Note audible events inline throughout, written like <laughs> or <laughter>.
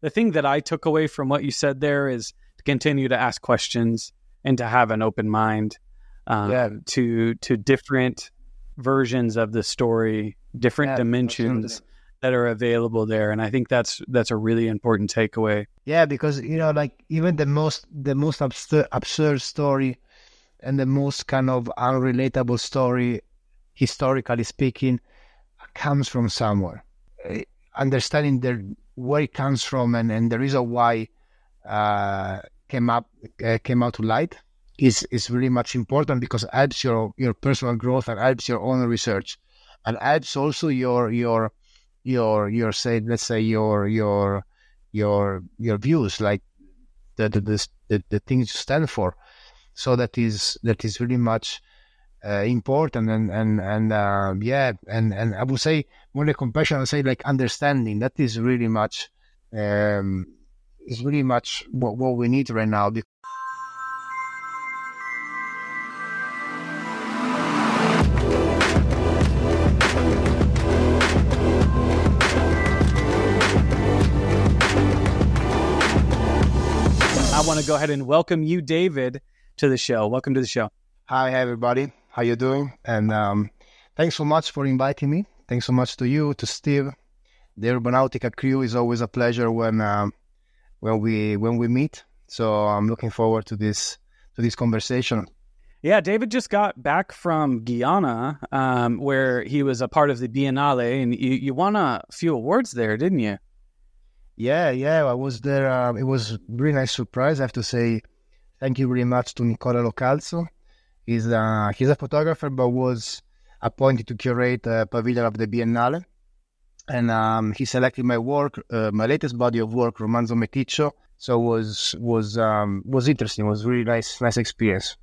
the thing that I took away from what you said there is to continue to ask questions and to have an open mind um, yeah. to to different versions of the story, different yeah, dimensions absolutely. that are available there, and I think that's that's a really important takeaway. Yeah, because you know, like even the most the most absurd, absurd story and the most kind of unrelatable story, historically speaking, comes from somewhere. Uh, understanding the where it comes from and, and the reason why uh, came up uh, came out to light is is really much important because helps your your personal growth and helps your own research and helps also your your your your say let's say your your your your views like the the the, the things you stand for. So that is that is really much uh, important and and and uh, yeah and and I would say more than compassion I would say like understanding that is really much um, is really much what, what we need right now I want to go ahead and welcome you, David, to the show. Welcome to the show. Hi, everybody. How you doing? And um, thanks so much for inviting me. Thanks so much to you, to Steve. The Urbanautica crew is always a pleasure when uh, when we when we meet. So I'm looking forward to this to this conversation. Yeah, David just got back from Guyana, um, where he was a part of the Biennale, and you, you won a few awards there, didn't you? Yeah, yeah, I was there. Um, it was a really nice surprise. I have to say thank you very much to Nicola Lo Calzo. He's, uh, he's a photographer, but was appointed to curate a pavilion of the Biennale. And um, he selected my work, uh, my latest body of work, Romanzo Meticcio. So was was um, was interesting. It was really nice, nice experience.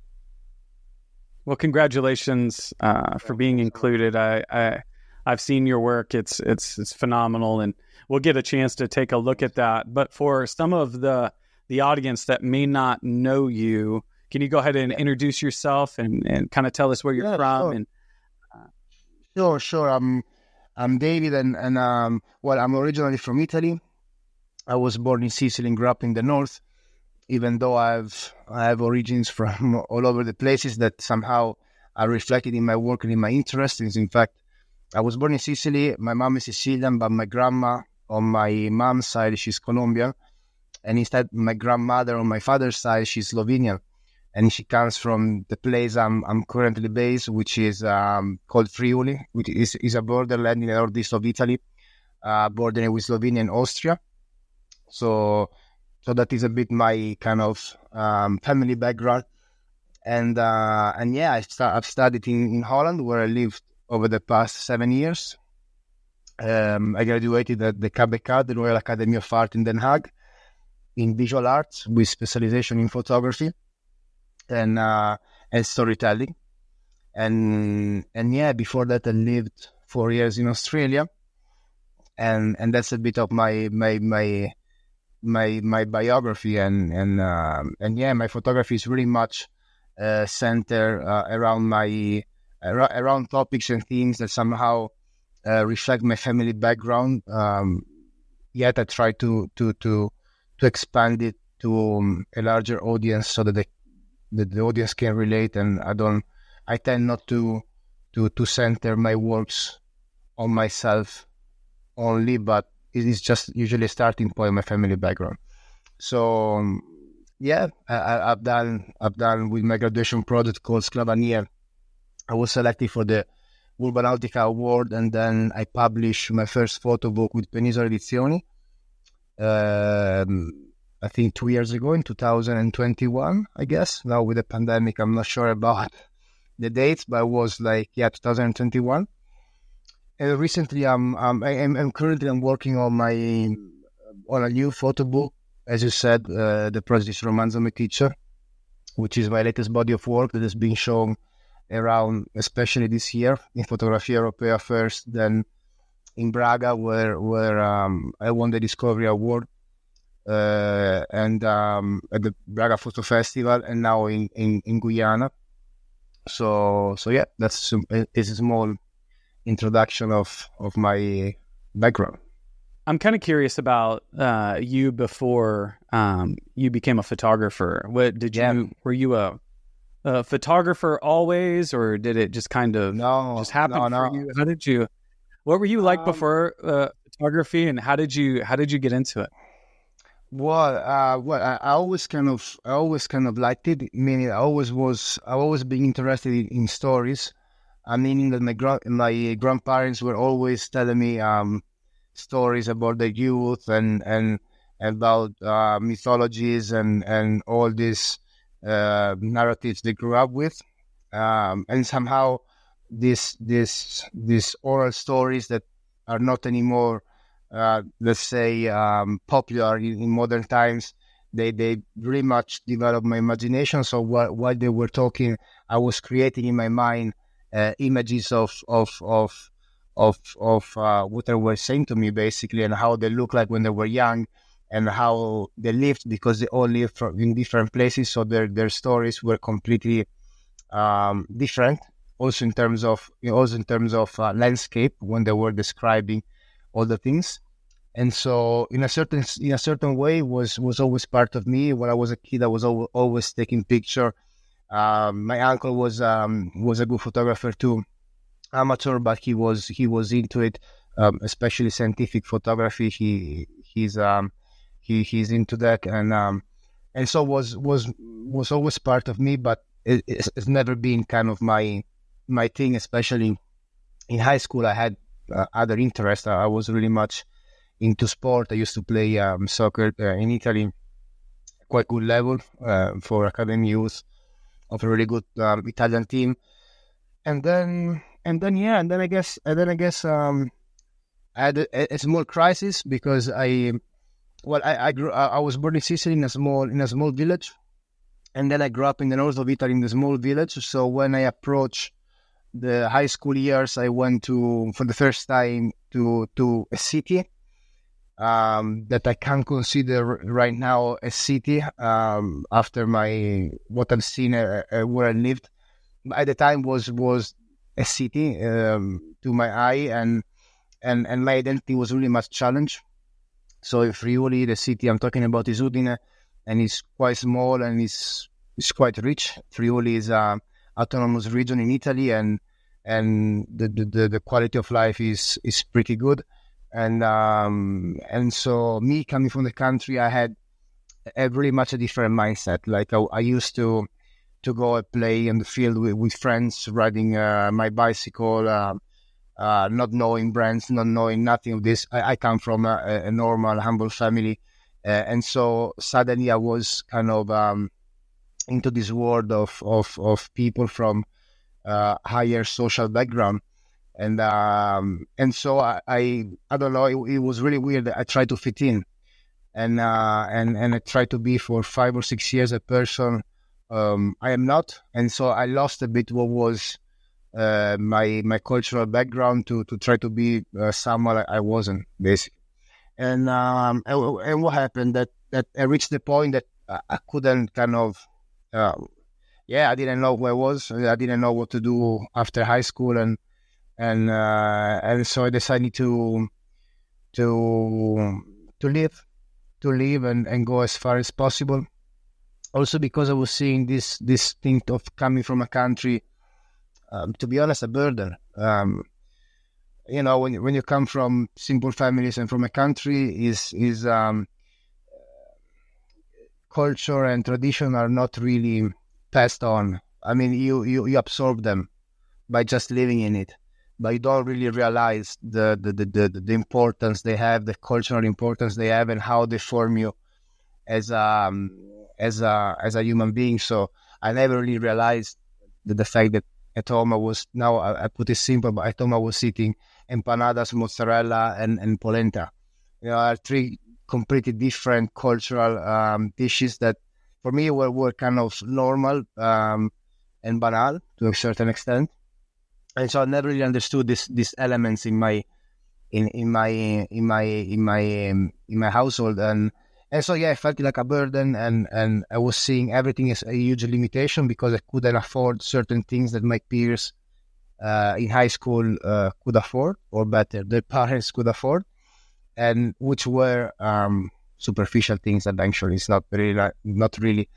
Well, congratulations uh, for being included. I, I I've seen your work. It's it's it's phenomenal, and we'll get a chance to take a look at that. But for some of the the audience that may not know you, can you go ahead and introduce yourself and, and kind of tell us where you're yeah, from? Sure. And uh... sure, sure. I'm I'm David, and and um, well, I'm originally from Italy. I was born in Sicily and grew up in the north. Even though I've I have origins from <laughs> all over the places that somehow are reflected in my work and in my interests. In fact, I was born in Sicily. My mom is Sicilian, but my grandma on my mom's side, she's Colombian. And instead, my grandmother on my father's side, she's Slovenian. And she comes from the place I'm, I'm currently based, which is um, called Friuli, which is, is a borderland in the northeast of Italy, uh, bordering with Slovenia and Austria. So, so that is a bit my kind of um, family background. And uh, and yeah, I start, I've studied in, in Holland, where I lived over the past seven years. Um, I graduated at the KABK, the Royal Academy of Art in Den Haag, in visual arts with specialization in photography and uh, and storytelling. And and yeah, before that I lived four years in Australia, and and that's a bit of my my my my my biography and and um, and yeah, my photography is really much uh, centered uh, around my around topics and themes that somehow uh, reflect my family background. Um, yet I try to to to to expand it to um, a larger audience so that the that the audience can relate. And I don't, I tend not to to to center my works on myself only, but it is just usually a starting point. My family background. So um, yeah, I, have done I've done with my graduation project called Sclavanie. I was selected for the Urban Urbanautica Award, and then I published my first photo book with Penisola Edizioni. Um, I think two years ago in 2021, I guess. Now with the pandemic, I'm not sure about <laughs> the dates, but it was like yeah, 2021. And recently, I'm I'm, I'm, I'm currently I'm working on my on a new photo book. As you said, uh, the project is Romanzo Meticcio, which is my latest body of work that has been shown around, especially this year in Fotografia Europea first, then in Braga, where where um, I won the Discovery Award, uh, and um, at the Braga Photo Festival, and now in, in, in Guyana. So so yeah, that's is a small introduction of of my background. I'm kind of curious about uh, you before um, you became a photographer. What did Yeah. you? Were you a, a photographer always, or did it just kind of No, just happen no, for no. you? How did you? What were you like Um, before uh, photography, and how did you? How did you get into it? Well, uh, well, I, I always kind of, I always kind of liked it. Meaning, I always was, I always been interested in, in stories. I mean, that my grand, my grandparents were always telling me um, stories about the youth and and about uh, mythologies and and all these uh, narratives they grew up with, um, and somehow this this these oral stories that are not anymore uh, let's say um, popular in, in modern times they they very much developed my imagination. So while, while they were talking i was creating in my mind uh, images of of of of of uh, what they were saying to me basically and how they look like when they were young and how they lived because they all lived from, in different places. So their their stories were completely um, different. Also in terms of also in terms of uh, landscape when they were describing all the things. And so in a certain in a certain way was was always part of me. When i was a kid i was al- always taking picture. Um, my uncle was um, was a good photographer too. Amateur but he was he was into it um, especially scientific photography. He he's um he he's into that. And um and so was was was always part of me but it, it's, it's never been kind of my my thing especially in high school. I had uh, other interests i was really much into sport. I used to play um, soccer uh, in italy quite good level uh, for academy youth of a really good um, italian team. And then and then yeah and then i guess and then i guess um i had a, a small crisis because i well i i grew i was born in sicily in a small in a small village. And then i grew up in the north of italy in the small village. So when i approached the high school years i went to for the first time to to a city um, that I can consider right now a city um, after my what I've seen uh, uh, where I lived. At the time was was a city um, to my eye, and and and my identity was really much challenged. So if Friuli, the city I'm talking about is Udine, and it's quite small and it's it's quite rich. Friuli is a autonomous region in Italy, and and the the, the, quality of life is is pretty good and um, and so me coming from the country, I had a very much a different mindset. Like I, I used to to go and play in the field with, with friends, riding uh, my bicycle, uh, uh, not knowing brands, not knowing nothing of this. I, I come from a, a normal, humble family, uh, and so suddenly I was kind of um, into this world of of, of people from uh, higher social background and um, and so I, I I don't know it, it was really weird. I tried to fit in, and uh, and and I tried to be for five or six years a person um, I am not, and so I lost a bit what was uh, my my cultural background to to try to be uh, someone I wasn't basically, and um and, and what happened that that I reached the point that I, I couldn't kind of. Uh, yeah, I didn't know where I was. I didn't know what to do after high school, and and uh, and so I decided to to to leave, to leave and, and go as far as possible. Also because I was seeing this this thing of coming from a country, um, to be honest, a burden. Um, you know, when when you come from simple families and from a country, is is um, culture and tradition are not really passed on. I mean, you you, you absorb them by just living in it but you don't really realize the the, the, the, the importance they have, the cultural importance they have, and how they form you as um as a as a human being. So I never really realized the, the fact that at home I was now I, I put it simple, but at home I was eating empanadas, mozzarella, and and polenta. You know, are three completely different cultural um, dishes that for me were, were kind of normal um, and banal to a certain extent. And so I never really understood this these elements in my in in my in my in my um, in my household. And and so yeah I felt like a burden and and I was seeing everything as a huge limitation because I couldn't afford certain things that my peers uh, in high school uh, could afford or better their parents could afford and which were um, superficial things. that actually it's not really not really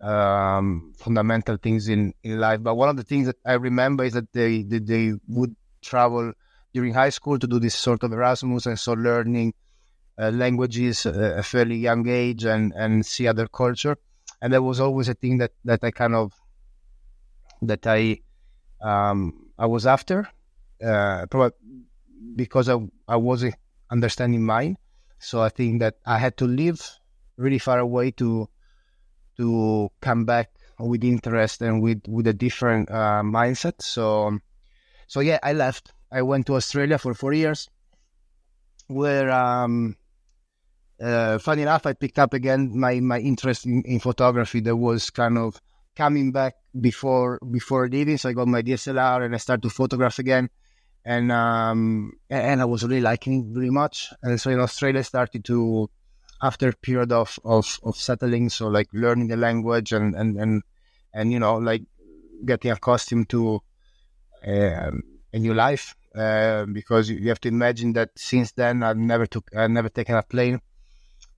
um, fundamental things in, in life. But one of the things that I remember is that they they, they would travel during high school to do this sort of Erasmus and so learning uh, languages at a fairly young age and and see other culture. And that was always a thing that that I kind of that I um, I was after, uh, probably because I I wasn't understanding mine. So I think that I had to live really far away to to come back with interest and with with a different uh, mindset. So so yeah, I left. I went to Australia for four years, where um, uh, funny enough, I picked up again my my interest in, in photography. That was kind of coming back before before leaving. So I got my DSLR and I started to photograph again, and um, and I was really liking it very much. And so in Australia, I started to after a period of, of, of settling, so like learning the language and and and, and you know like getting accustomed to uh, a new life. Uh, because you have to imagine that since then I've never took I've never taken a plane,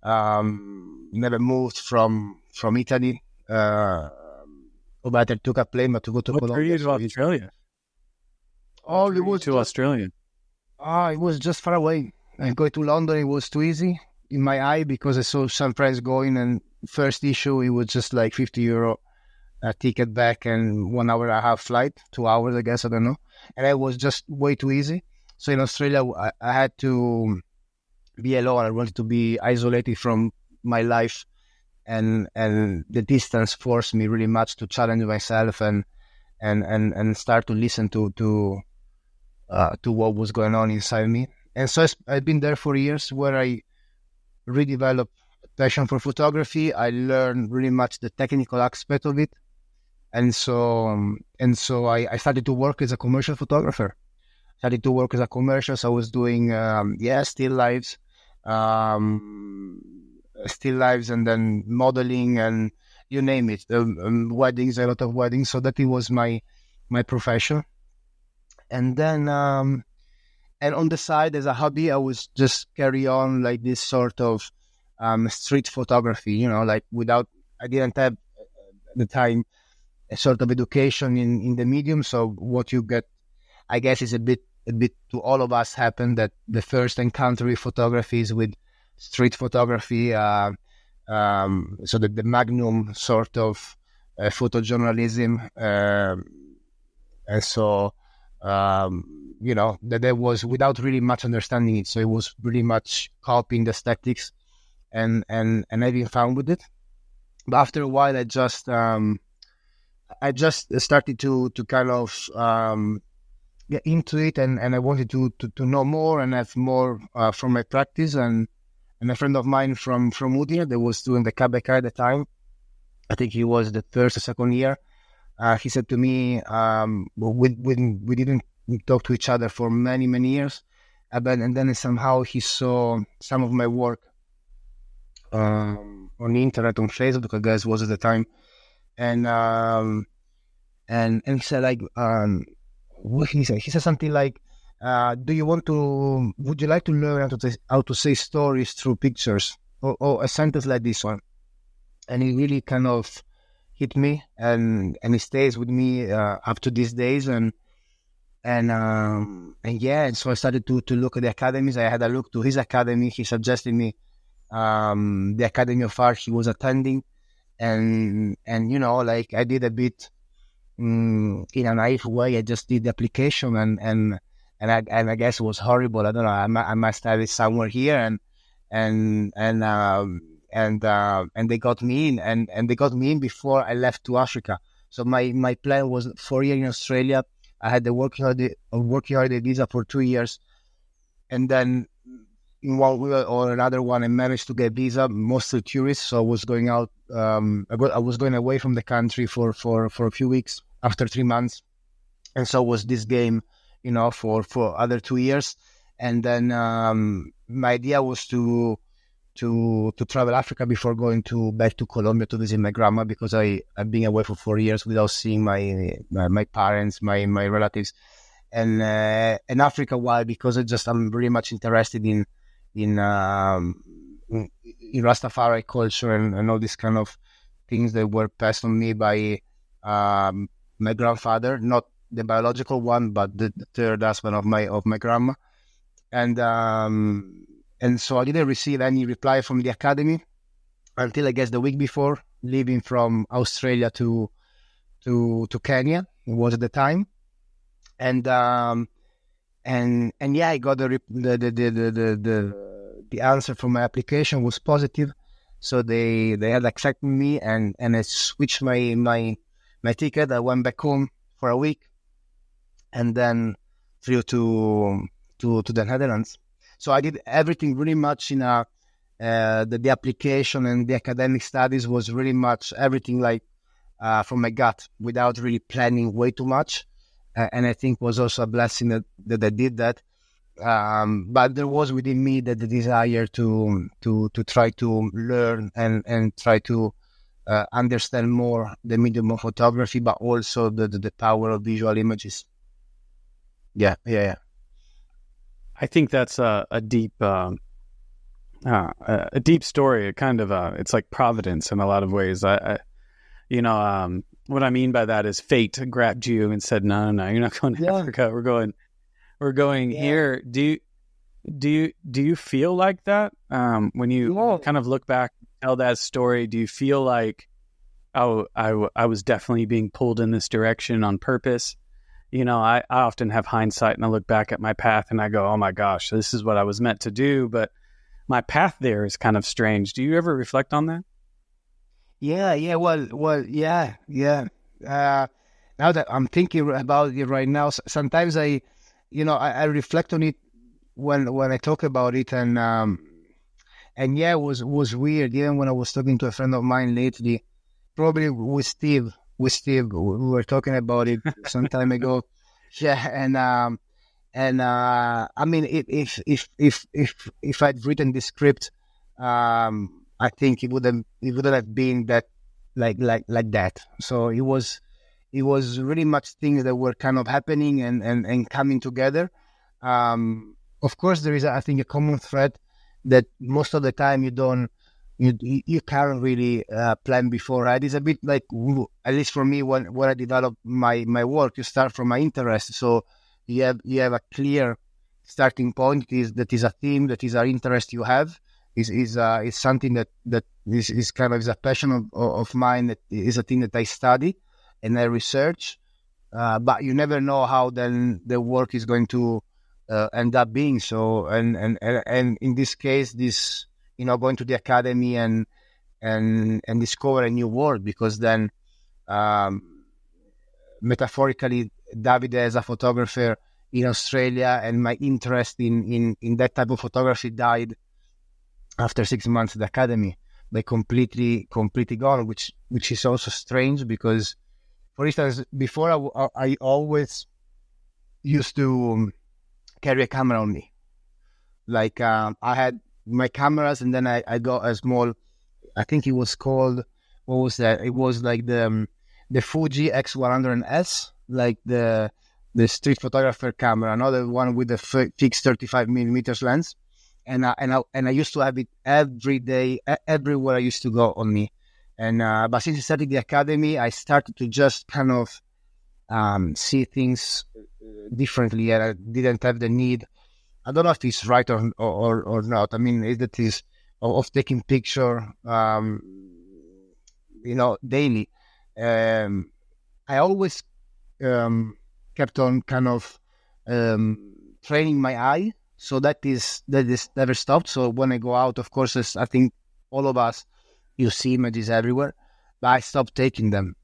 um, never moved from from Italy. Uh, but I took a plane but to go to what Colombia. Australia? Oh, it was to just, Australia. Ah, it was just far away. And going to London, it was too easy in my eye because I saw some friends going. And first issue, it was just like 50 euro a ticket back and one hour and a half flight, two hours, I guess, I don't know. And it was just way too easy. So in Australia, I, I had to be alone. I wanted to be isolated from my life, and and the distance forced me really much to challenge myself and and and and start to listen to to uh, to what was going on inside me. And so I've been there for years, where I redeveloped passion for photography. I learned really much the technical aspect of it, and so um, and so I, I started to work as a commercial photographer. Started to work as a commercial. So I was doing um, yeah still lives, um, still lives, and then modeling and you name it, um, um, weddings, a lot of weddings. So that it was my my profession. And then um, and on the side as a hobby, I was just carry on like this sort of um, street photography. You know, like without I didn't have the time a sort of education in in the medium. So what you get, I guess, is a bit a bit to all of us happened that the first encounter with photography is with street photography. Uh, um, so the, the magnum sort of uh, photojournalism, uh, and so um, you know that there was without really much understanding it. So it was really much copying the statics and and and having fun with it. But after a while, I just um, I just started to to kind of um, get into it, and, and I wanted to, to, to know more and have more uh, from my practice. And and a friend of mine from from Udine that was doing the KABK at the time, I think he was the first or second year. Uh, he said to me, um, we, we, we didn't talk to each other for many many years, uh, but, and then somehow he saw some of my work um, on the internet on Facebook, I guess was at the time, and um, and and he said like um, what he said he said something like uh, do you want to would you like to learn how to, how to say stories through pictures or, or, a sentence like this one? And it really kind of hit me and and it stays with me uh, up to these days. And and um, and yeah and so I started to to look at the academies. I had a look to his academy. He suggested me um, the Academy of Art he was attending. And and you know like I did a bit mm, in a naive way. I just did the application and and and I, and I guess it was horrible. I don't know. I, I must have it somewhere here, and and and um, and uh, and they got me in, and and they got me in before I left to Africa. So my my plan was four years in Australia. I had the working holiday working holiday visa for two years, and then in one way or another one, I managed to get visa, mostly tourists. So I was going out. Um, I, I was going away from the country for for for a few weeks after three months, and so was this game you know, for, for other two years. And then um, my idea was to to to travel Africa before going to back to Colombia to visit my grandma because I I've been away for four years without seeing my my, my parents, my my relatives, and uh, and Africa. Why? Because I just I'm very much interested in in um, in Rastafari culture and, and all these kind of things that were passed on me by um, my grandfather, not the biological one, but the, the, third husband of my of my grandma, and um, and so I didn't receive any reply from the academy until I guess the week before leaving from Australia to to to Kenya. Was at the time, and um, and and yeah, I got the the the the the, the, the answer from my application was positive, so they they had accepted me and and I switched my my my ticket. I went back home for a week, and then flew to to to the Netherlands. So I did everything really much in a uh, the, the application and the academic studies was really much everything like uh, from my gut without really planning way too much. Uh, and I think was also a blessing that, that I did that. Um, but there was within me that the desire to to to try to learn and and try to uh, understand more the medium of photography, but also the, the, the power of visual images. Yeah, yeah, yeah. I think that's a, a deep um, uh, a deep story. A kind of uh, it's like providence in a lot of ways. I, I you know, um, what I mean by that is fate grabbed you and said, "No, no, no, you're not <laughs> going to yeah. Africa. We're going, we're going yeah. here." Do you, do you, do you feel like that um, when you yeah. kind of look back, tell that story? Do you feel like, oh, I, I was definitely being pulled in this direction on purpose? You know, I, I often have hindsight and I look back at my path and I go, "Oh my gosh, this is what I was meant to do," but my path there is kind of strange. Do you ever reflect on that? Yeah, yeah, well, well, yeah, yeah. Uh, now that I'm thinking about it right now, sometimes I, you know, I, I reflect on it when when I talk about it, and um, and yeah, it was was weird. Even when I was talking to a friend of mine lately, probably with Steve, with Steve, we were talking about it some time ago. <laughs> Yeah, and um, and uh, I mean, if if if if if I'd written the script, um, I think it would have it wouldn't have been that like like like that. So it was it was really much things that were kind of happening and and, and coming together. Um, of course, there is I think a common thread that most of the time you don't you you can't really uh, plan before. Right? It's a bit like at least for me when when I develop my my work, you start from my interest. So you have you have a clear starting point. Is that is a theme that is an interest you have is is uh, is something that that is, is kind of is a passion of, of mine. That is a thing that I study and I research. Uh, but you never know how then the work is going to uh, end up being. So and, and and in this case, this you know going to the academy and and and discover a new world because then um, metaphorically David as a photographer in Australia and my interest in, in, in that type of photography died after six months at the academy. They completely, completely gone, which which is also strange because, for instance, before I, I always used to carry a camera on me. Like um, I had my cameras, and then I, I got a small, I think it was called, what was that? It was like the um, the Fuji X100S, like the the street photographer camera, another one with the fixed 35 millimeters lens and I, and I, and I used to have it every day, everywhere I used to go on me. And uh, but since I started the academy, I started to just kind of um, see things differently, and I didn't have the need. I don't know if it's right or or, or not. I mean, it is of, of taking picture, um, you know, daily. Um, I always um, kept on kind of um, training my eye so that is that is never stopped. So when I go out, of course, I think all of us, you see images everywhere, but I stopped taking them,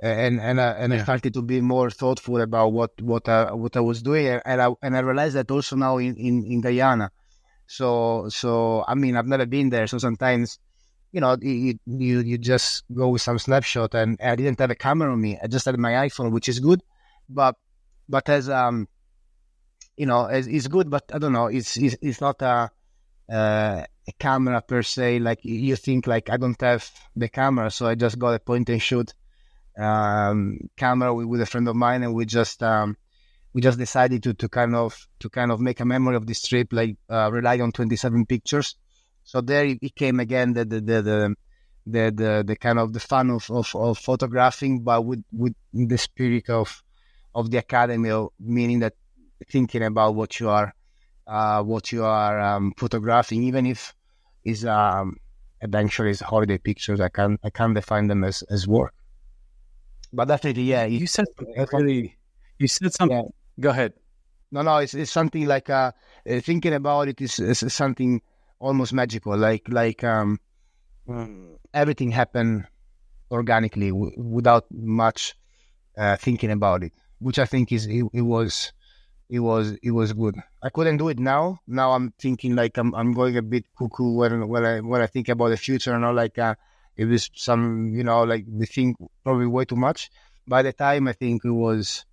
and and I, and yeah. I started to be more thoughtful about what what I, what I was doing, and I and I realized that also now in, in, in Guyana. So so I mean I've never been there, so sometimes you know you, you you just go with some snapshot, and I didn't have a camera on me. I just had my iPhone, which is good, but but as um you know, it's, it's good, but I don't know, it's it's, it's not a, uh, a camera per se. Like you think, like I don't have the camera, so I just got a point and shoot um, camera with, with, a friend of mine, and we just um, we just decided to, to kind of to kind of make a memory of this trip, like uh, rely on 27 pictures. So there it came again the the the, the the, the, the kind of the fun of, of, of photographing, but with, with the spirit of of the academy, meaning that thinking about what you are uh, what you are um, photographing, even if is um, eventually is holiday pictures. I can I can define them as, as work. But definitely, yeah. You said really. You said something. Yeah. Go ahead. No, no. It's, it's something like uh, uh, thinking about it is, is something almost magical. Like like um, everything happened organically w- without much uh, thinking about it, which I think is it, it was it was it was good. I couldn't do it now. Now I'm thinking like I'm I'm going a bit cuckoo when when I when I think about the future. and all like uh, it was some you know like we think probably way too much. By the time I think it was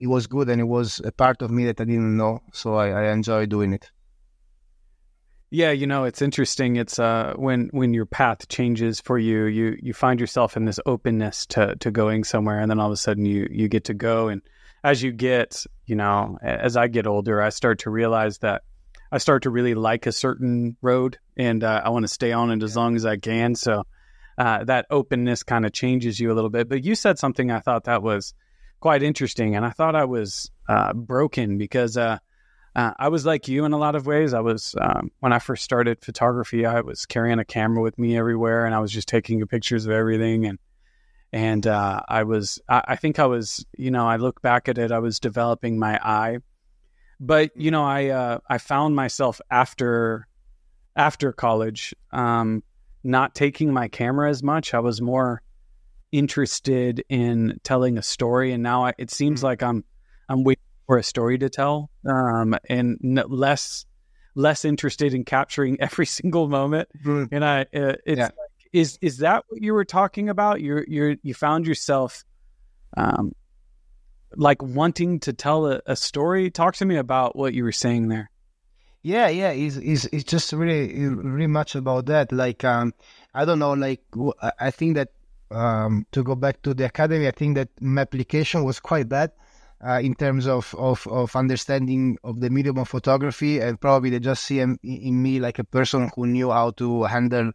it was good and it was a part of me that I didn't know. So I, I enjoy doing it. Yeah, you know, it's interesting. It's uh when when your path changes for you, you you find yourself in this openness to to going somewhere, and then all of a sudden you you get to go. And as you get, you know, as I get older, I start to realize that I start to really like a certain road, and uh, I want to stay on it as long as I can. So uh, that openness kind of changes you a little bit. But you said something I thought that was quite interesting, and I thought I was uh, broken because uh, uh, I was like you in a lot of ways. I was um, when I first started photography, I was carrying a camera with me everywhere, and I was just taking pictures of everything. And and uh, I was, I, I, think I was, you know, I look back at it, I was developing my eye. But you know, I uh, I found myself after after college um, not taking my camera as much. I was more interested in telling a story, and now I, it seems mm-hmm. like I'm I'm waiting for a story to tell, um, and less less interested in capturing <laughs> every single moment. Mm-hmm. And I, uh, it's yeah. like, is is that what you were talking about? You you you found yourself, um, like wanting to tell a, a, story. Talk to me about what you were saying there. Yeah, yeah, it's it's, it's just really really much about that. Like, um, I don't know, like I think that um, to go back to the academy, I think that my application was quite bad uh, in terms of, of, of understanding of the medium of photography, and probably they just see in, in me like a person who knew how to handle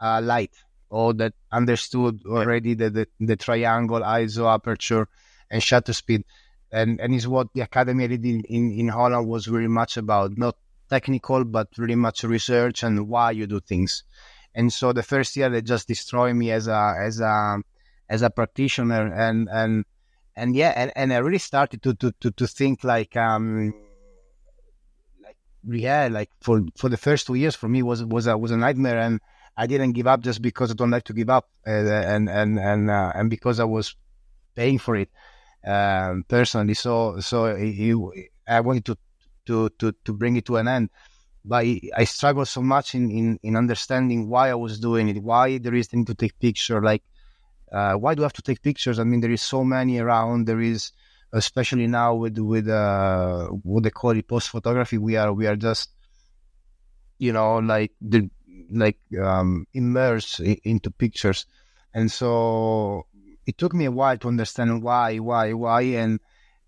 uh, light or that understood already the, the, the triangle, ISO, aperture, and shutter speed. And and is what the academy did in, in, in Holland was very much about, not technical, but really much research and why you do things. And so the first year they just destroyed me as a as a as a practitioner and and and yeah, and, and I really started to to to, to think like um like yeah, like for for the first two years for me was was a was a nightmare, and I didn't give up just because I don't like to give up, uh, and and and uh, and because I was paying for it um, personally. So so I wanted to to to to bring it to an end. But I struggled so much in, in, in understanding why I was doing it, why there is need to take picture, like uh, why do I have to take pictures? I mean, there is so many around. There is, especially now with with uh, what they call it post photography. We are we are just, you know, like the like um, immersed into pictures, and so it took me a while to understand why, why, why, and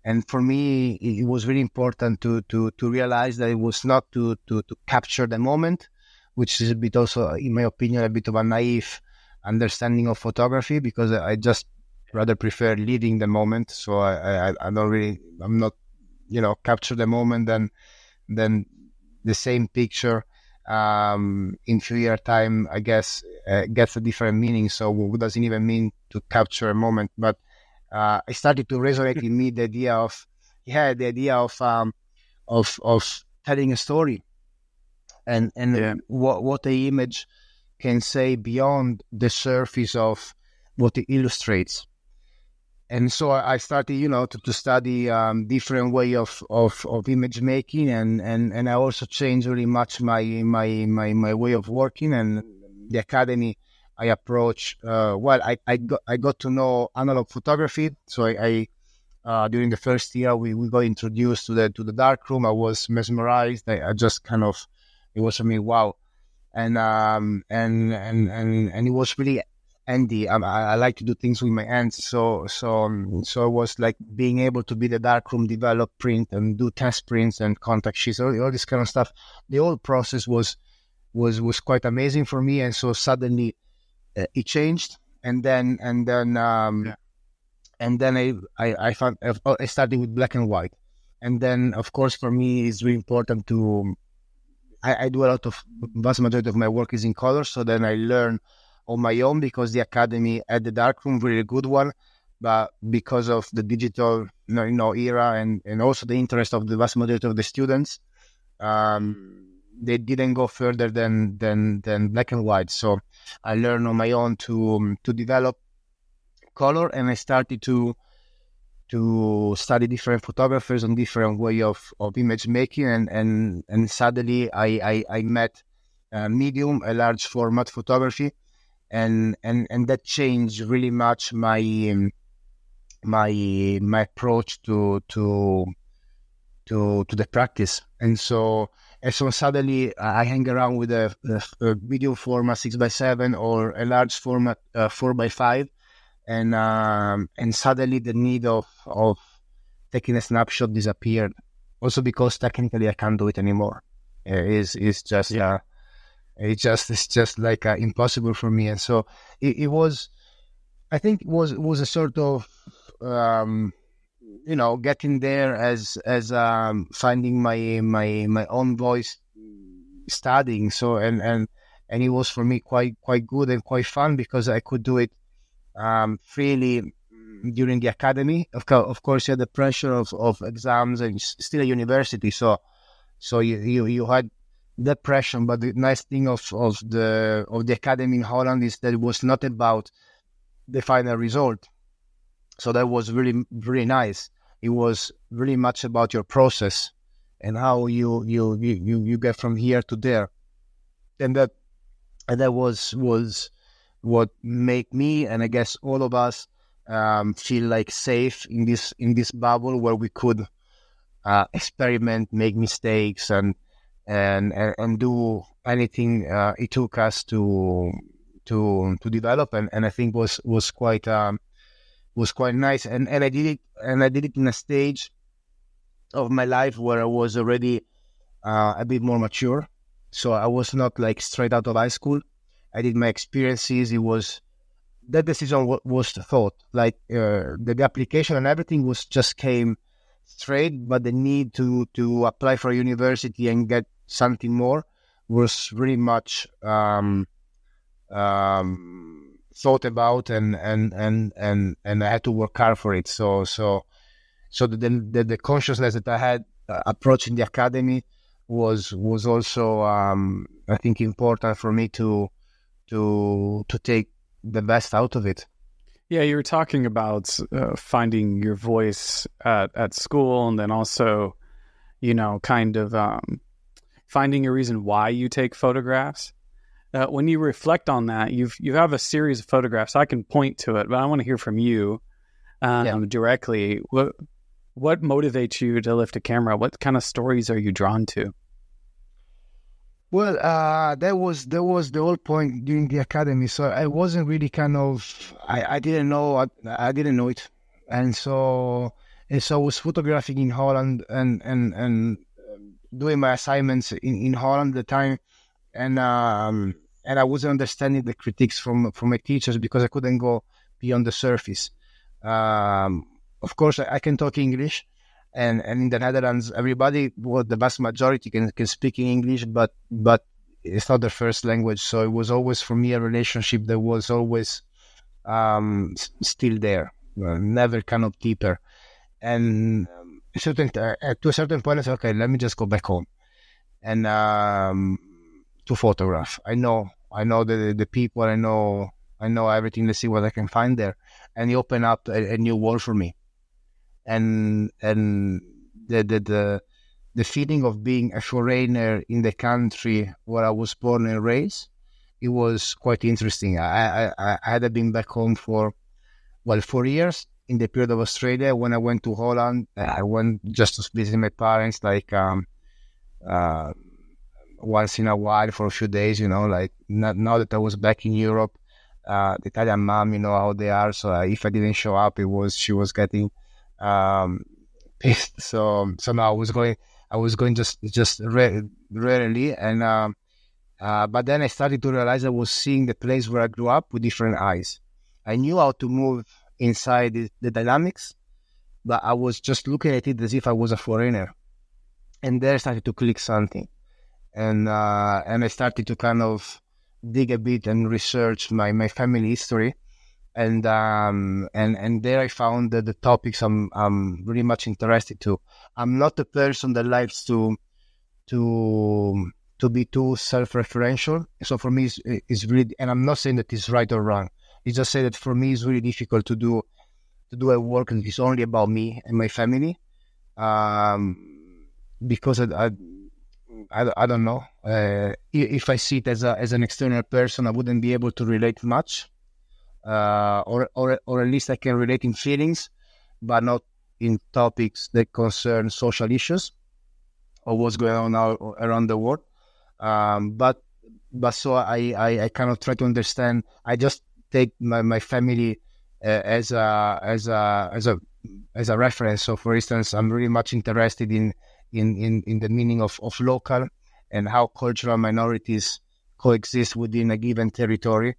and for me it was really important to to to realize that it was not to to to capture the moment, which is a bit also, in my opinion, a bit of a naive understanding of photography because I just rather prefer living the moment. So I, I, I don't really, I'm not, you know, capture the moment than, than the same picture um, in few year time, I guess, uh, gets a different meaning. So what does it even mean to capture a moment? But uh, I started to resonate in me the idea of, yeah, the idea of, um, of, of telling a story and, and yeah. what, what the image can say beyond the surface of what it illustrates. And so I started, you know, to, to study um, different way of, of, of image making, and, and, and I also changed really much my my my, my way of working. And the academy, I approach uh, well. I, I got I got to know analog photography, so I, I uh, during the first year we, we got introduced to the to the darkroom. I was mesmerized. I, I just kind of it was for me wow and um, and and and and it was really handy. I, I, like to do things with my hands. So, so, um, so it was like being able to be the darkroom, develop, print, and do test prints and contact sheets, all, all this kind of stuff. The whole process was was was quite amazing for me. And so suddenly uh, it changed, and then and then um, yeah. and then I, I I found I started with black and white, and then of course for me it's really important to I, I do a lot of vast majority of my work is in color, so then I learn on my own because the academy had the darkroom, really good one. But because of the digital you know, era and, and also the interest of the vast majority of the students, um, they didn't go further than, than, than black and white. So I learned on my own to, um, to develop color and I started to, to study different photographers and different way of, of image making and, and, and suddenly I, I, I met medium, a large format photography and and and that changed really much my um, my my approach to to to to the practice. And so and so suddenly I hang around with a, a, a video format six by seven or a large format uh, four by five. And um, and suddenly the need of of taking a snapshot disappeared. Also because technically I can't do it anymore. Uh, is is just yeah. Uh, it just it's just like uh, impossible for me, and so it, it, was. I think it was it was a sort of um, you know getting there as as um, finding my my my own voice studying. So and and and it was for me quite quite good and quite fun because I could do it um, freely during the academy. Of, co- of course, you had the pressure of, of exams and still a university, so so you, you, you had depression. But the nice thing of, of the of the academy in Holland is that it was not about the final result. So that was really really nice. It was really much about your process and how you you you you get from here to there, and that and that was was what made me and I guess all of us um, feel like safe in this in this bubble where we could uh, experiment, make mistakes, and and and, do anything uh, it took us to to to develop and, and I think was was quite um, was quite nice. And and I did it and I did it in a stage of my life where I was already uh, a bit more mature. So I was not like straight out of high school. I did my experiences. It was that decision was thought. Like uh, the, the application and everything was just came straight but the need to to apply for university and get something more was really much um, um, thought about and, and and and and I had to work hard for it. So so so the the, the consciousness that I had uh, approaching the academy was was also um, I think important for me to to to take the best out of it. Yeah, you were talking about uh, finding your voice at, at school, and then also, you know, kind of um, finding a reason why you take photographs. Uh, when you reflect on that, you've you have a series of photographs. I can point to it, but I want to hear from you um, yeah. directly. What what motivates you to lift a camera? What kind of stories are you drawn to? Well, uh, that was that was the whole point during the academy. So I wasn't really kind of I, I didn't know I, I didn't know it, and so and so I was photographing in Holland and and and doing my assignments in, in Holland at the time, and um, and I wasn't understanding the critiques from from my teachers because I couldn't go beyond the surface. Um, of course, I, I, can talk English, and, and in the Netherlands, everybody, well, the vast majority can can speak in English, but but it's not their first language. So it was always for me a relationship that was always um, still there, uh, never kind of deeper, and certain uh, to a certain point, I said, okay, let me just go back home and um, to photograph. I know, I know the the people. I know, I know everything. Let's see what I can find there, and it opened up a, a new world for me. And and the the the the feeling of being a foreigner in the country where I was born and raised, it was quite interesting. I I, I had been back home for well four years, in the period of Australia, when I went to Holland, I went just to visit my parents, like um, uh, once in a while for a few days. You know, like not, now that I was back in Europe, uh, the Italian mom, you know how they are. So uh, if I didn't show up, it was she was getting um. <laughs> So so now I was going, I was going just just re- rarely, and um, uh, but then I started to realize I was seeing the place where I grew up with different eyes. I knew how to move inside the, the dynamics, but I was just looking at it as if I was a foreigner. And there I started to click something, and uh, and I started to kind of dig a bit and research my, my family history. And um, and and there I found that the topics I'm I'm really much interested to. I'm not a person that likes to to to be too self-referential. So for me, it's, it's really, and I'm not saying that it's right or wrong. It's just say that for me, it's really difficult to do to do a work that is only about me and my family, um, because I, I I, I don't know. Uh, if I see it as a as an external person, I wouldn't be able to relate much, uh, or or or at least I can relate in feelings, but not in topics that concern social issues or what's going on around the world. Um, but but so I, I I kind of try to understand. I just take my my family uh, as a as a as a as a reference. So, for instance, I'm really much interested in in, in, in the meaning of, of local and how cultural minorities coexist within a given territory.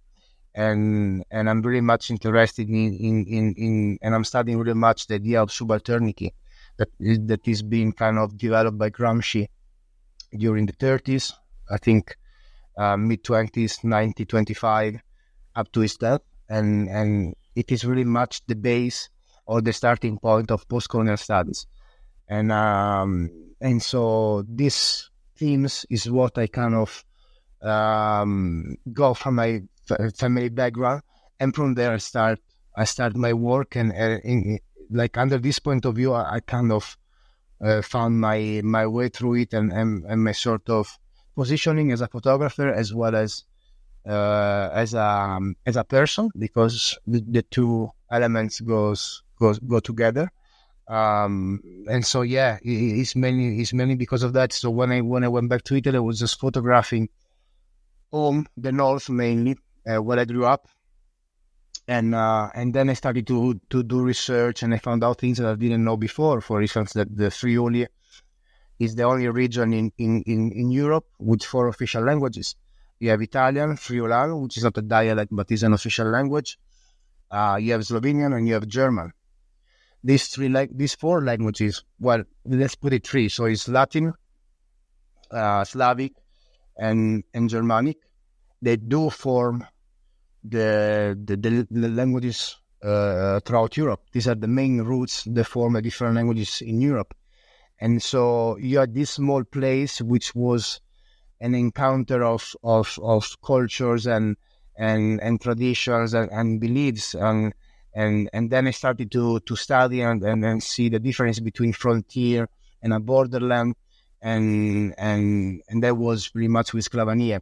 And and I'm really much interested in, in, in, in and I'm studying really much the idea of subalternity that is, that is being kind of developed by Gramsci during the 30s, I think uh, mid 20s, 90, 25, up to his death. And, and it is really much the base or the starting point of post-colonial studies and um, and so this themes is what I kind of um, go from my family background, and from there I start I start my work, and uh, in, like under this point of view, I, I kind of uh, found my my way through it, and, and and my sort of positioning as a photographer as well as uh, as a um, as a person because the, the two elements goes goes go together. Um, and so yeah, it's mainly it's mainly because of that. So when I when I went back to Italy, I was just photographing home, the north mainly, uh, where I grew up, and uh, and then I started to to do research, and I found out things that I didn't know before. For instance, that the Friuli is the only region in in in, in Europe with four official languages. You have Italian, Friulano, which is not a dialect but is an official language. Uh, you have Slovenian and you have German these three like these four languages well let's put it three so it's latin uh, slavic and and germanic they do form the the, the, languages uh, throughout europe. These are the main roots that form the different languages in europe. And so you had this small place which was an encounter of of, of cultures and and and traditions and, and beliefs. And and and then I started to to study and and, and see the difference between frontier and a borderland, and and and that was pretty much with Sclavanie,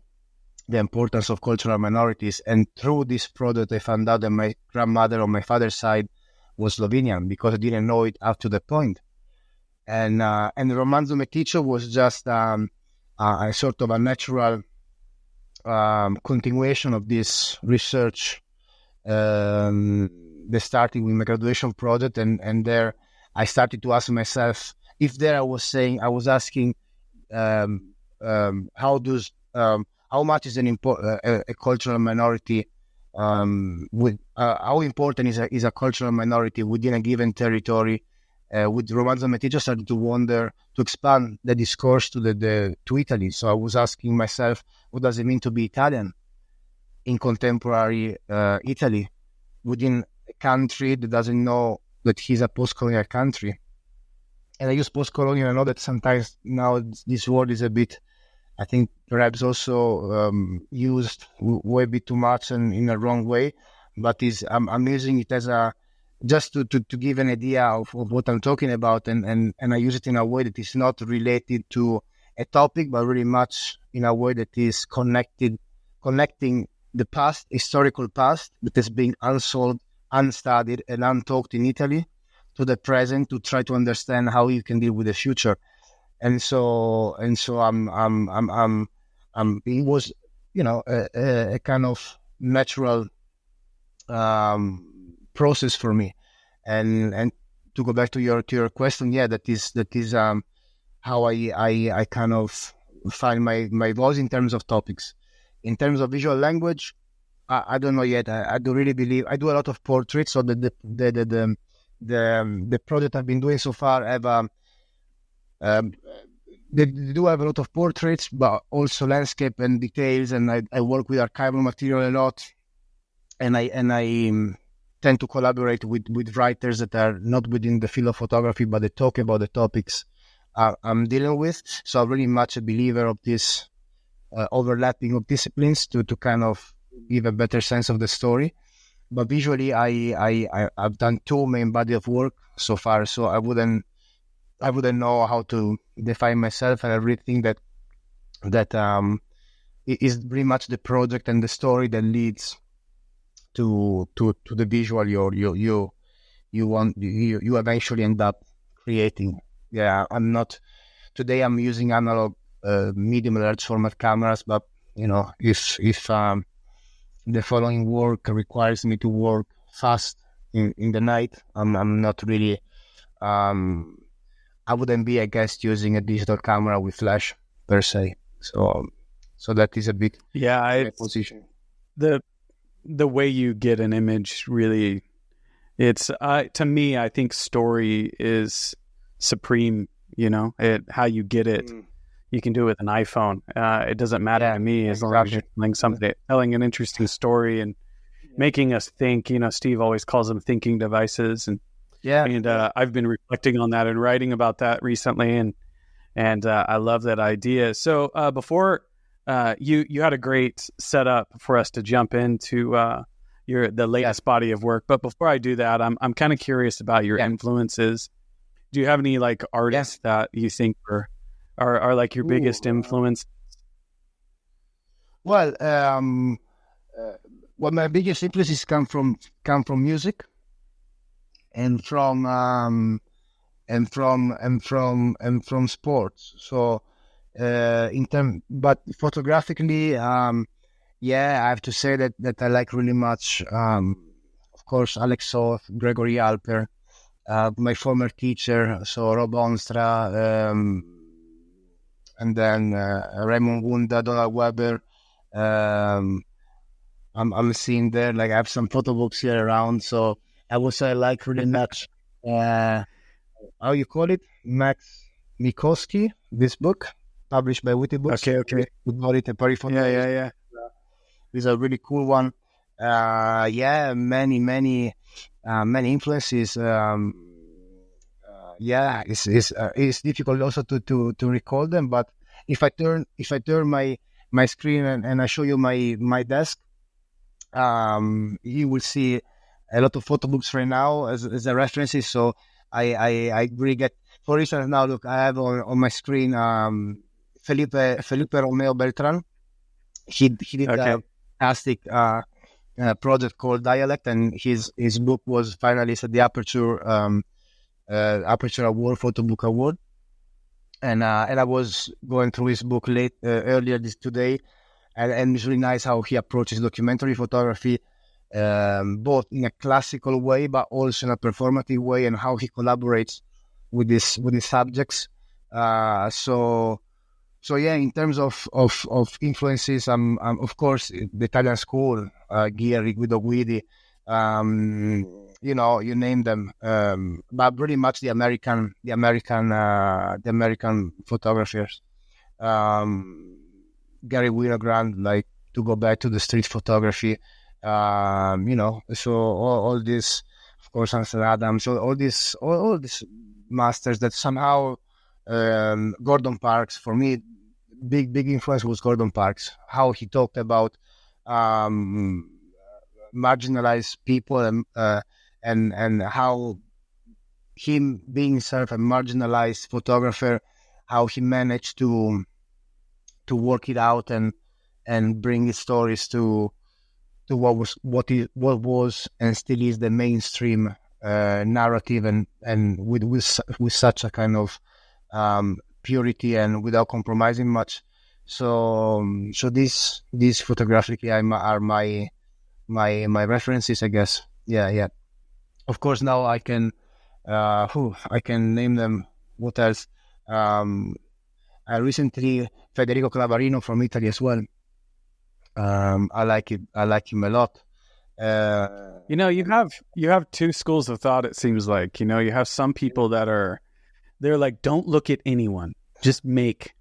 the importance of cultural minorities. And through this product, I found out that my grandmother on my father's side was Slovenian because I didn't know it up to the point. And uh, and Romanzo Meticcio was just um, a sort of a natural um, continuation of this research um, the starting with my graduation project, and and there I started to ask myself if there I was saying I was asking um, um, how does um, how much is an impo- uh, a, cultural minority um, with uh, how important is a is a cultural minority within a given territory. Uh, with Romanzo Meticcio, started to wonder to expand the discourse to the, the to Italy. So I was asking myself, what does it mean to be Italian in contemporary uh, Italy? Within a country that doesn't know that he's a post-colonial country. And I use post-colonial. I know that sometimes now this word is a bit, I think, perhaps also um, used way bit too much and in a wrong way. But is I'm, I'm using it as a just to, to, to give an idea of, of what I'm talking about, and, and, and I use it in a way that is not related to a topic, but really much in a way that is connected, connecting the past, historical past that is being unsolved unstudied and untalked in Italy to the present to try to understand how you can deal with the future. And so, and so I'm, I'm, I'm, I'm, I'm it was, you know, a, a, kind of natural um, process for me. And and to go back to your to your question, yeah, that is that is um, how I, I I kind of find my my voice in terms of topics. In terms of visual language, I, don't know yet. I, I do really believe I do a lot of portraits, so the the the the the, the, um, the project I've been doing so far have um, um, they, they, do have a lot of portraits, but also landscape and details. And I, I work with archival material a lot, and I and I um, tend to collaborate with with writers that are not within the field of photography, but they talk about the topics uh, I'm dealing with. So I'm really much a believer of this uh, overlapping of disciplines to to kind of give a better sense of the story. But visually, I I, I I've done two main body of work so far, so I wouldn't I wouldn't know how to define myself, and everything that that um, is pretty much the project and the story that leads to to to the visual you you you you want you you eventually end up creating. Yeah, I'm not today. I'm using analog uh, medium large format cameras, but you know if if um, the following work requires me to work fast in, in the night, I'm I'm not really um, I wouldn't be, against using a digital camera with flash per se. So, so that is a bit yeah, I, position. The the way you get an image really, it's uh, to me, I think story is supreme. You know, it how you get it. Mm. You can do it with an iPhone. Uh, it doesn't matter yeah, to me as long as you're telling somebody, telling an interesting story and yeah. making us think. You know, Steve always calls them thinking devices, and yeah. And uh, I've been reflecting on that and writing about that recently, and and uh, I love that idea. So uh, before uh, you you had a great setup for us to jump into uh, your the latest yeah. body of work, but before I do that, I'm I'm kind of curious about your yeah. influences. Do you have any like artists yeah. that you think are are, are like your Ooh, biggest uh, influence? Well, um, well, my biggest influences come from come from music and from um, and from and from and from sports. So uh, in term, but photographically, um, yeah, I have to say that that I like really much. Um, of course, Alex Soth, Gregory Halpern, uh, my former teacher, so Rob Hornstra, um, and then uh, Raymond Wouda, Donald Weber. Um, I'm I'm seeing there like I have some photo books here around, so I would say I like really much. Uh, how you call it? Max Miechowski, this book published by Witty Books. Okay, okay. We got it a Paris Yeah, yeah, yeah. It's a really cool one. Uh, yeah, many, many, uh, many influences. Um, uh, yeah, it's it's uh, it's difficult also to, to to recall them. But if I turn if I turn my my screen and, and I show you my my desk, um, you will see a lot of photo books right now as, as a references. So I, I, I really get, for instance, now look, I have on, on my screen um, Felipe Felipe Romero Beltran. He he did okay. a fantastic uh, uh, project called Dialect, and his his book was finalist at the Aperture um, uh, Aperture Award Photo Book Award. And uh, and I was going through his book late uh, earlier this today, and, and it's really nice how he approaches documentary photography um, both in a classical way but also in a performative way, and how he collaborates with this with his subjects. Uh, so, so yeah, in terms of of, of influences, I'm, I'm of course the Italian school, uh, Ghirri, Guido Guidi, um, you know, you name them, um, but pretty much the American, the American, uh, the American photographers. Um, Garry Winogrand, like to go back to the street photography um, you know, so all, all this, of course, Ansel Adams, so all these, all, all these masters that somehow, um, Gordon Parks, for me, big, big influence was Gordon Parks, how he talked about, um, marginalized people and, uh, and, and how him being himself a marginalized photographer, how he managed to, to work it out and, and bring his stories to, to what was what is what was and still is the mainstream uh, narrative and and with with with such a kind of um, purity and without compromising much. So um, so these these photographically are my my my references, I guess. Yeah, yeah. Of course, now I can, uh, whew, I can name them. What else? Um, I recently Federico Clavarino from Italy as well. Um, I like it. I like him a lot. Uh, you know, you have you have two schools of thought. It seems like you know you have some people that are they're like, don't look at anyone, just make,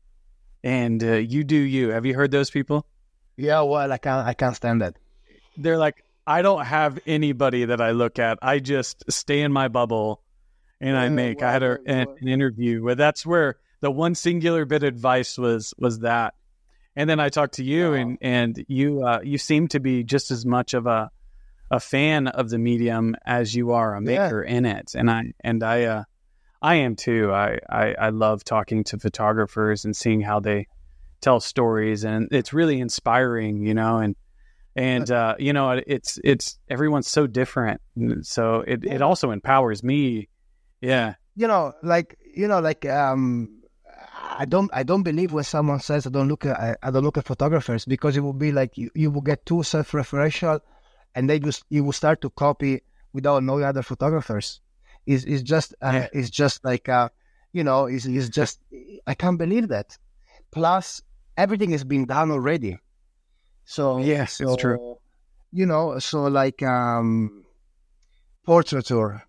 and uh, you do you. Have you heard those people? Yeah, well, I can't I can't stand that. They're like, I don't have anybody that I look at. I just stay in my bubble, and yeah, I make. Well, I had a, an, an interview where that's where the one singular bit of advice was was that and then I talked to you, and and you uh, you seem to be just as much of a a fan of the medium as you are a maker yeah. in it, and I and I uh, I am too. I, I I love talking to photographers and seeing how they tell stories, and it's really inspiring, you know, and and uh, you know it's it's everyone's so different, so it it also empowers me. Yeah, you know, like you know, like um I don't I don't believe when someone says I don't look at I, don't look at photographers because it will be like you, you will get too self-referential and they just you will start to copy without knowing other photographers. Is is just uh, yeah. it's just like uh, you know is is just I can't believe that. Plus everything is being done already. So yes, so, it's true. You know, so like um, portraiture.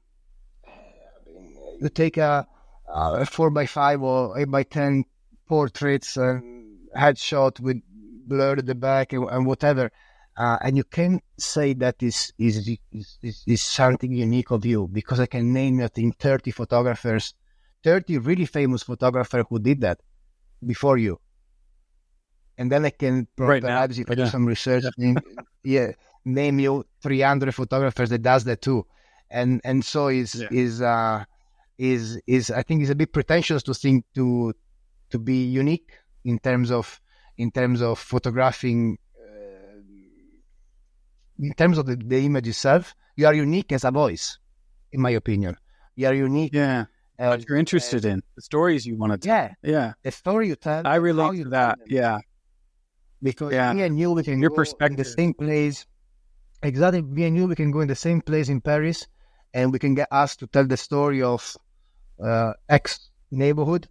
You take a uh, four by five or eight by ten portraits and headshot with blur at the back and, and whatever. Uh, and you can say that is, is, is, is, something unique of you because I can name I think 30 photographers, 30 really famous photographers who did that before you. And then I can right perhaps now. if I do some research, yeah. Name, <laughs> yeah, name you 300 photographers that does that too. And, and so is, yeah. is, uh, is is I think is a bit pretentious to think to to be unique in terms of in terms of photographing uh, in terms of the, the image itself. You are unique as a voice in my opinion. You are unique yeah. uh, what you're interested uh, in the stories you want to tell. Yeah. Yeah. The story you tell I relate to that. yeah. Because yeah. me and you we can your perspective in the same place. Exactly. Me and you we can go in the same place in Paris and we can get asked to tell the story of uh, X neighborhood,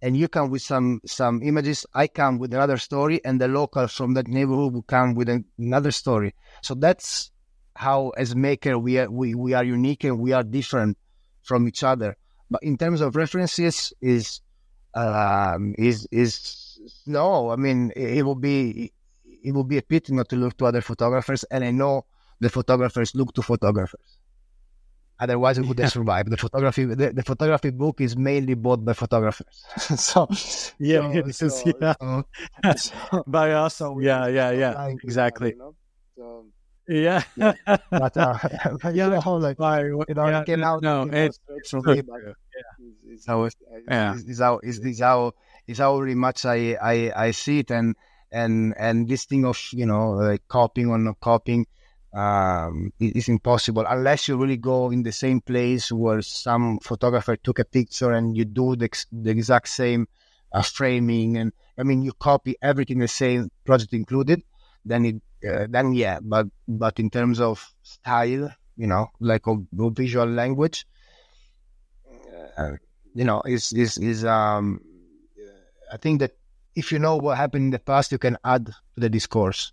and you come with some some images. I come with another story, and the locals from that neighborhood will come with another story. So that's how, as maker, we are we, we are unique and we are different from each other. But in terms of references, is um, is is no. I mean, it, it will be it will be a pity not to look to other photographers, and I know the photographers look to photographers. Otherwise, it wouldn't yeah. survive. The photography, the, the, photography book is mainly bought by photographers. <laughs> so yeah, so, so, yeah. So, <laughs> by us. yeah, yeah, yeah, exactly. You know? so, yeah. yeah. But, uh, <laughs> know, like, you know, yeah, came out, no, it's, it's but yeah. it's, how, it's, yeah. it's, how, it's, it's how, it's how really much I, I, I see it. And, and, and this thing of, you know, like copying or not copying, um, it's impossible unless you really go in the same place where some photographer took a picture and you do the, the exact same uh, framing and I mean you copy everything the same project included then it uh, then yeah but but in terms of style you know like a, a visual language uh, you know is is is um I think that if you know what happened in the past you can add to the discourse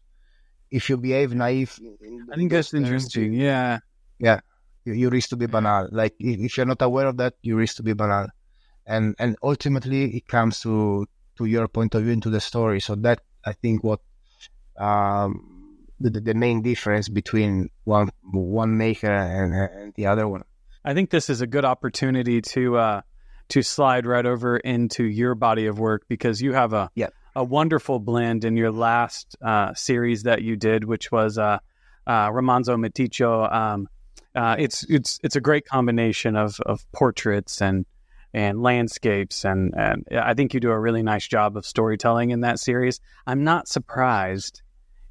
if you behave naive. I think that's interesting. Yeah. Yeah. You, you risk to be banal. Like if you're not aware of that, you risk to be banal. And and ultimately it comes to to your point of view into the story. So that I think what um the, the main difference between one one maker and, and the other one. I think this is a good opportunity to uh to slide right over into your body of work because you have a yeah a wonderful blend in your last uh, series that you did, which was uh, uh, Romanzo Meticcio. Um, uh, it's it's it's a great combination of, of portraits and and landscapes and and I think you do a really nice job of storytelling in that series. I'm not surprised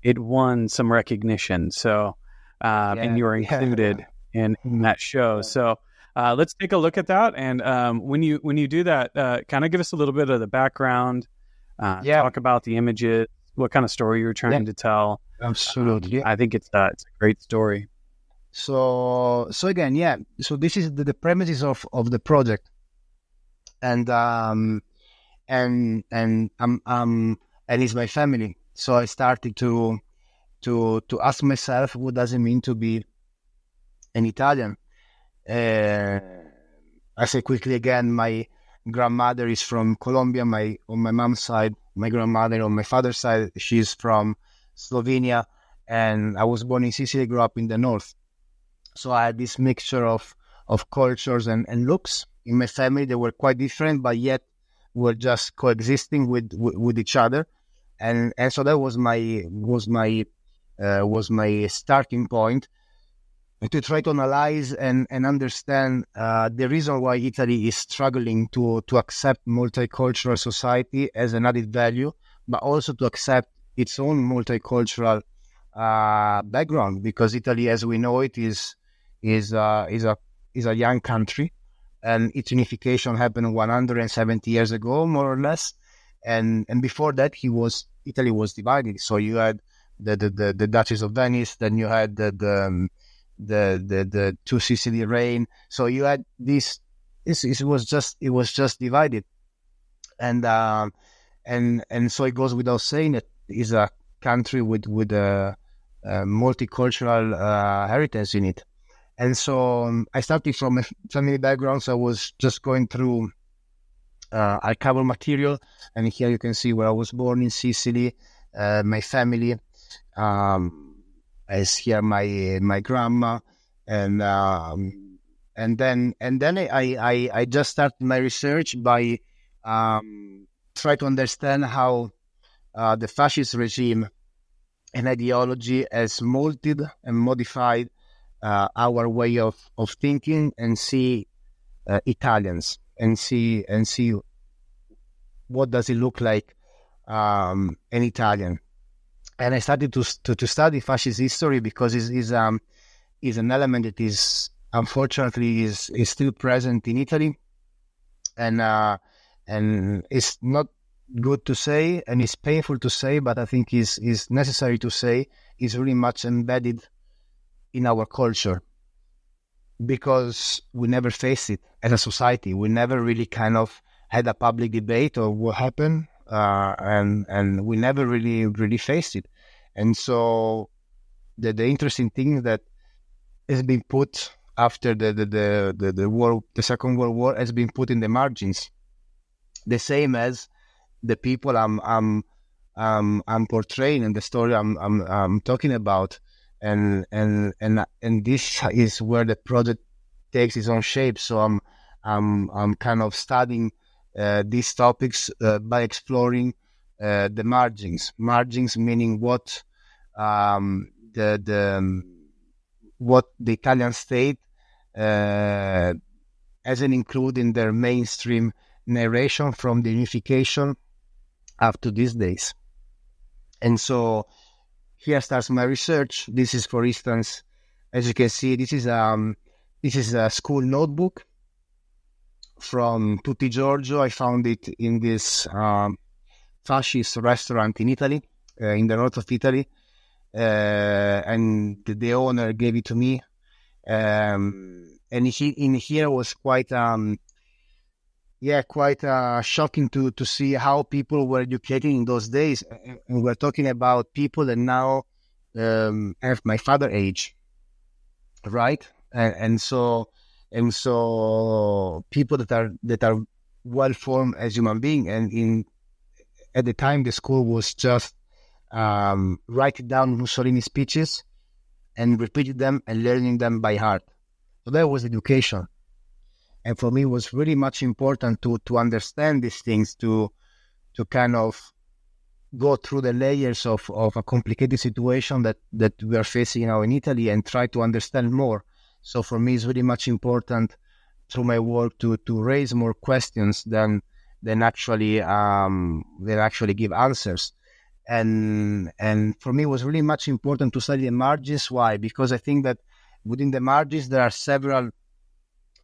it won some recognition. So uh, yeah, and you were <laughs> included yeah. in, in that show. So. Uh, let's take a look at that, and um, when you when you do that, uh, kind of give us a little bit of the background, uh, yeah. Talk about the images, what kind of story you're trying yeah. to tell, Absolutely. I think it's uh, it's a great story. So so again, yeah. So this is the, the premises of of the project, and um, and and um um and it's my family. So I started to to to ask myself, what does it mean to be an Italian? Uh, I say quickly again, my grandmother is from Colombia. My on my mom's side, my grandmother on my father's side, she's from Slovenia, and I was born in Sicily, grew up in the north. So I had this mixture of of cultures and, and looks in my family. They were quite different, but yet were just coexisting with, with, with each other. And and so that was my was my uh, was my starting point to try to analyze and, and understand uh, the reason why Italy is struggling to, to accept multicultural society as an added value, but also to accept its own multicultural uh, background because Italy, as we know it, is is uh, is a is a young country, and its unification happened 170 years ago, more or less, and and before that, he was Italy was divided. So you had the the, the, the Duchess of Venice, then you had the the um, the the, the two Sicily reign. So you had this. It was just it was just divided, and um, and and so it goes without saying it is a country with with a, a multicultural uh, heritage in it. And so um, I started from a family background, so I was just going through uh, archival material, and here you can see where I was born in Sicily, uh, my family. Um, as here my my grandma, and um, and then and then I, I I just started my research by um, try to understand how uh, the fascist regime and ideology has molded and modified uh, our way of, of thinking and see uh, Italians and see and see what does it look like um, an Italian. And I started to, to, to study fascist history because it is um is an element that is unfortunately is is still present in Italy, and uh, and it's not good to say and it's painful to say, but I think is is necessary to say is really much embedded in our culture. Because we never faced it as a society. We never really kind of had a public debate of what happened, uh, and and we never really really faced it. And so the the interesting thing that has been put after the the, the, the, the war the Second World War has been put in the margins, the same as the people I'm I'm I'm, I'm portraying in the story I'm, I'm I'm talking about, and and and and this is where the project takes its own shape. So I'm I'm I'm kind of studying these topics uh, by exploring uh, the margins. Margins meaning what um, the the um, what the Italian state uh, hasn't included in their mainstream narration from the unification up to these days. And so here starts my research. This is, for instance, as you can see, this is um this is a school notebook from Tutti Giorgio. I found it in this um, fascist restaurant in Italy, uh, in the north of Italy, uh, and the, owner gave it to me. Um, and he, in here was quite um, yeah, quite uh, shocking to to see how people were educated in those days. And we're talking about people that now um, have my father age, right? And, and so and so people that are that are well formed as human beings. And in at the time, the school was just um, writing down Mussolini speeches and repeating them and learning them by heart. So that was education and for me it was really much important to to understand these things to to kind of go through the layers of, of a complicated situation that that we are facing now in Italy and try to understand more. So for me, it's really much important through my work to to raise more questions than than actually um, than actually give answers. And and for me, it was really much important to study the margins. Why? Because I think that within the margins there are several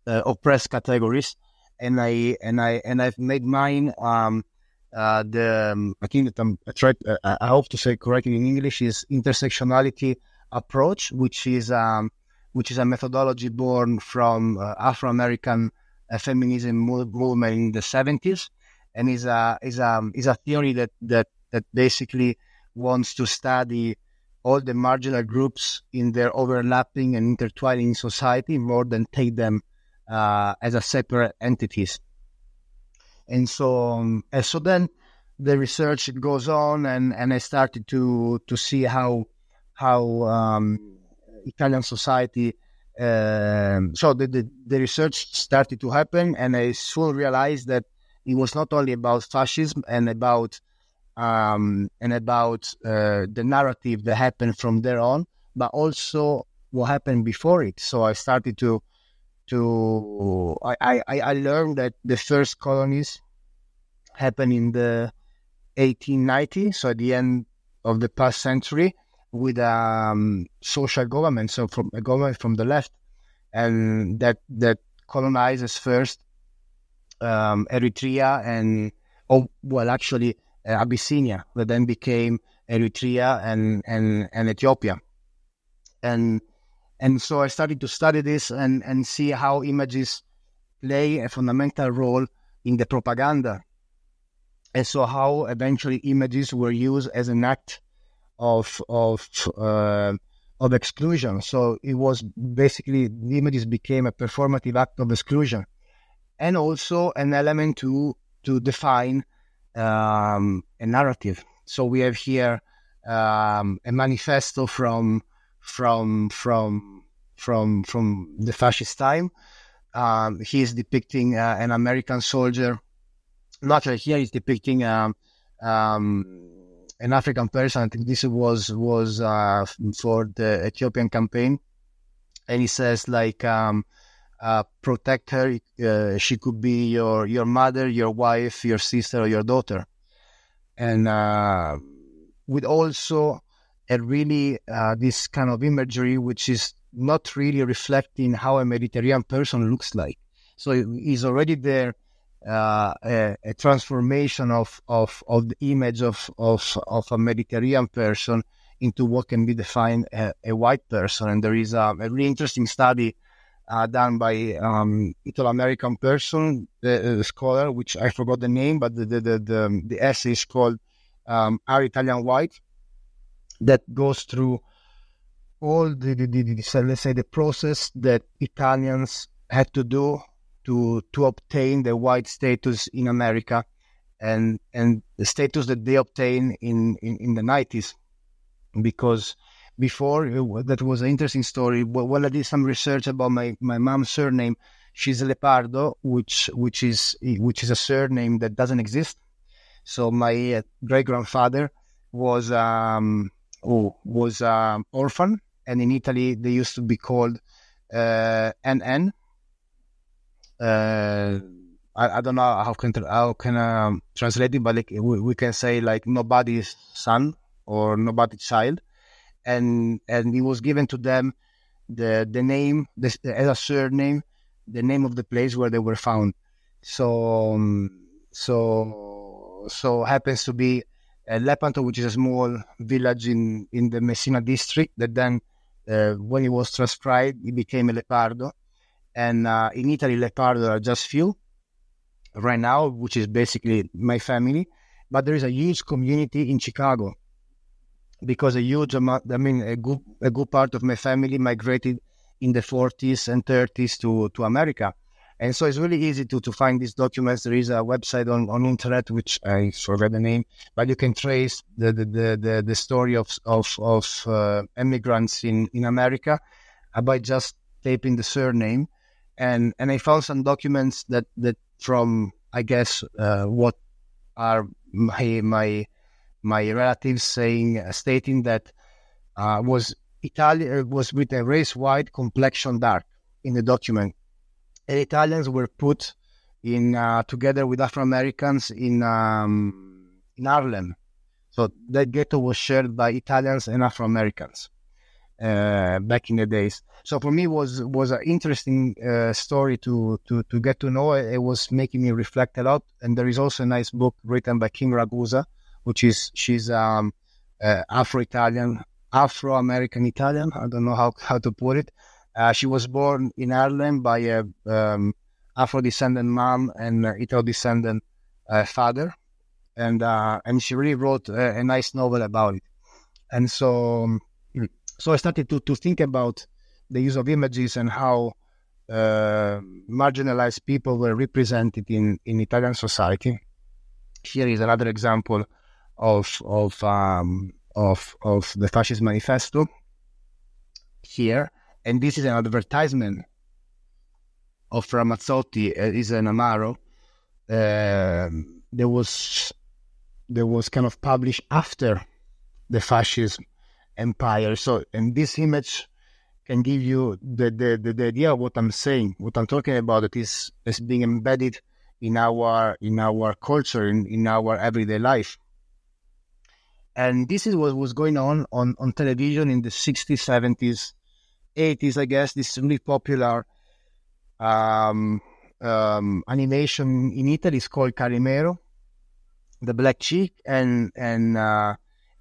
uh, oppressed categories, and I and I and I've made mine um, uh, the um, I think that I'm, I tried uh, I hope to say correctly in English is intersectionality approach, which is um, which is a methodology born from uh, Afro American uh, feminism movement in the 70s, and is a is a is a theory that that that basically wants to study all the marginal groups in their overlapping and intertwining society more than take them uh, as a separate entities. And so, um, and so then the research goes on, and, and I started to to see how how um, Italian society. Um, so the, the, the research started to happen, and I soon realized that it was not only about fascism and about um, and about uh, the narrative that happened from there on, but also what happened before it. So I started to to I, I, I learned that the first colonies happened in the 1890s, so at the end of the past century, with um, social government, so from a government from the left, and that that colonizes first um, Eritrea and oh well actually uh, Abyssinia, that then became Eritrea and, and, and Ethiopia. And and so I started to study this and, and see how images play a fundamental role in the propaganda. And so how eventually images were used as an act of of uh, of exclusion. So it was basically the images became a performative act of exclusion, and also an element to to define um, a narrative. So we have here um, a manifesto from from from from from the fascist time. Um, he is depicting uh, an American soldier. Not here he's depicting um, um, an African person. I think this was was uh, for the Ethiopian campaign, and he says like um, uh, protect her. Uh, she could be your your mother, your wife, your sister, or your daughter, and uh, with also a really uh, this kind of imagery, which is not really reflecting how a Mediterranean person looks like. So he's already there. Uh, a, a, transformation of, of, of the image of, of, of a Mediterranean person into what can be defined a, a white person. And there is a, a really interesting study uh, done by um, Italo American person, the, scholar, which I forgot the name, but the the the, the, the essay is called um, "Are Italian White?" That goes through all the, the, the, the let's say the process that Italians had to do to to obtain the white status in America, and and the status that they obtained in in, in the nineties, because before. That was an interesting story. While I did some research about my, my mom's surname, she's Lepardo, which which is which is a surname that doesn't exist. So my uh, great grandfather was um, oh, was um, orphan, and in Italy they used to be called uh, NN. Uh, I, I, don't know how can how can um, translate it, but like we, we can say like nobody's son or nobody's child and and it was given to them the the name the, as a surname, the name of the place where they were found. So um, so so happens to be uh, Lepanto, which is a small village in in the Messina district. That then, uh, when it was transcribed, it became a Lepardo, and uh, in Italy, Lepardo are just few right now, which is basically my family. But there is a huge community in Chicago because a huge amount, I mean, a good, a good part of my family migrated in the 40s and 30s to, to America. And so it's really easy to, to find these documents. There is a website on, on internet, which I forget the name, but you can trace the, the, the, the, the story of, of, of uh, immigrants in, in America by just taping the surname. And, and I found some documents that, that from, I guess, uh, what are my, my, my relatives saying, uh, stating that uh, was Italian uh, was with a race white, complexion dark in the document. And Italians were put in uh, together with Afro Americans in um, in Harlem. So that ghetto was shared by Italians and Afro Americans. Uh, back in the days. So for me was was an interesting uh, story to, to to get to know. It was making me reflect a lot. And there is also a nice book written by Kym Ragusa, which is she's um, uh, Afro-Italian, Afro-American Italian. I don't know how how to put it. Uh, she was born in Ireland by a um, Afro-descendant mom and Italo-descendant uh, father, and uh, and she really wrote a, a nice novel about it. And so. So I started to, to think about the use of images and how uh, marginalized people were represented in, in Italian society. Here is another example of of um, of of the Fascist Manifesto. Here, and this is an advertisement of Ramazzotti. Uh, is an Amaro. Uh, there was there was kind of published after the fascism empire. So, and this image can give you the, the, the, the, idea of what I'm saying. What I'm talking about it is, is being embedded in our in our culture, in, in our everyday life. And this is what was going on, on on television in the 60s, 70s, 80s, I guess. This really popular um, um, animation in Italy is called Calimero, the Black Chick, and and uh,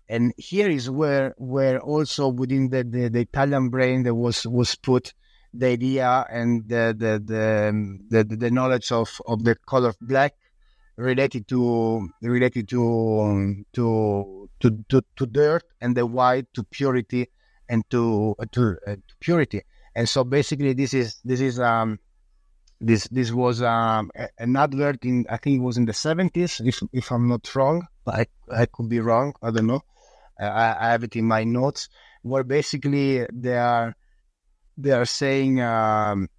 and here is where where also within the, the, the, Italian brain there was was put the idea and the the the, the, the knowledge of, of the color black related to related to, um, to to to to dirt and the white to purity and to uh, to, uh, to purity. And so basically this is this is um this this was um, an advert in I think it was in the 70s if if I'm not wrong but I, I could be wrong I don't know I, have it in my notes where basically they are they are saying um,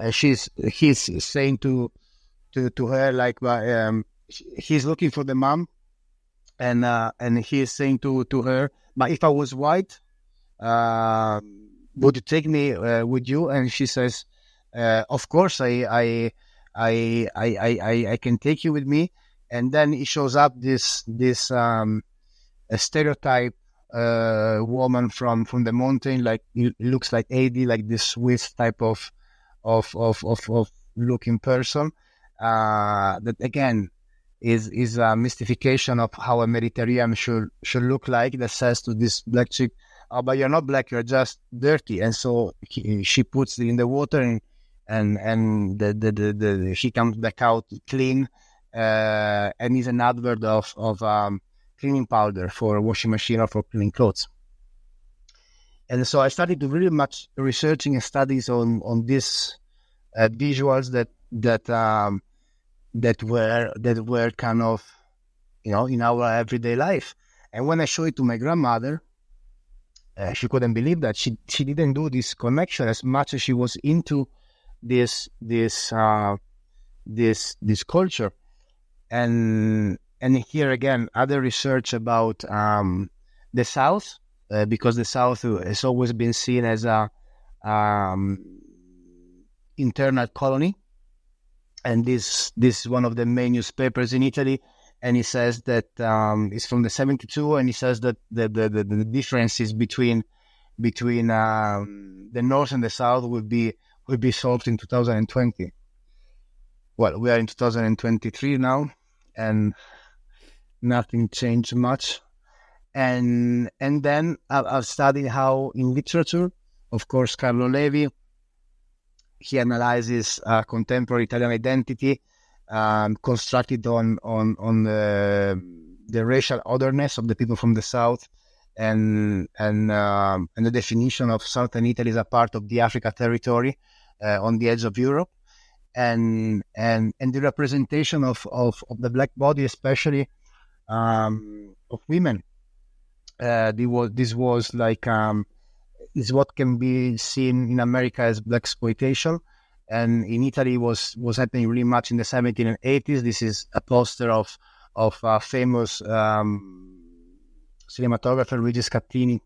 uh, she's he's saying to to to her like um, he's looking for the mom and uh, and he's saying to to her but if I was white uh, would you take me uh, with you? And she says uh, of course I I I I I I can take you with me. And then it shows up this this um a stereotype uh, woman from from the mountain, like looks like Heidi, like this Swiss type of of of of, of looking person. Uh, that again is is a mystification of how a Mediterranean should should look like. That says to this black chick, "Oh, but you're not black; you're just dirty." And so he, she puts it in the water, and and and the the, the, the she comes back out clean, uh, and is an advert of of um, cleaning powder for washing machine or for cleaning clothes. And so I started to really much researching and studies on on these uh, visuals that that um, that were that were kind of you know in our everyday life. And when I showed it to my grandmother, uh, she couldn't believe that she she didn't do this connection as much as she was into this this uh, this this culture, and and here again, other research about um, the South, uh, because the South has always been seen as a um, internal colony, and this this is one of the main newspapers in Italy. And he says that um, it's from the 72, and he says that the the, the, the differences between between um, the North and the South will be will be solved in 2020. Well, we are in 2023 now, and nothing changed much. And and then I, I've studied how in literature, of course, Carlo Levi, he analyzes uh, contemporary Italian identity, um, constructed on on on the, the racial otherness of the people from the south, and and um, and the definition of southern Italy as a part of the Africa territory uh, on the edge of Europe, and and and the representation of, of, of the black body, especially um, of women. Uh, was, this was like um, is what can be seen in America as black exploitation, and in Italy was was happening really much in the 70s and 80s. This is a poster of of a famous um, cinematographer Luigi Scattini,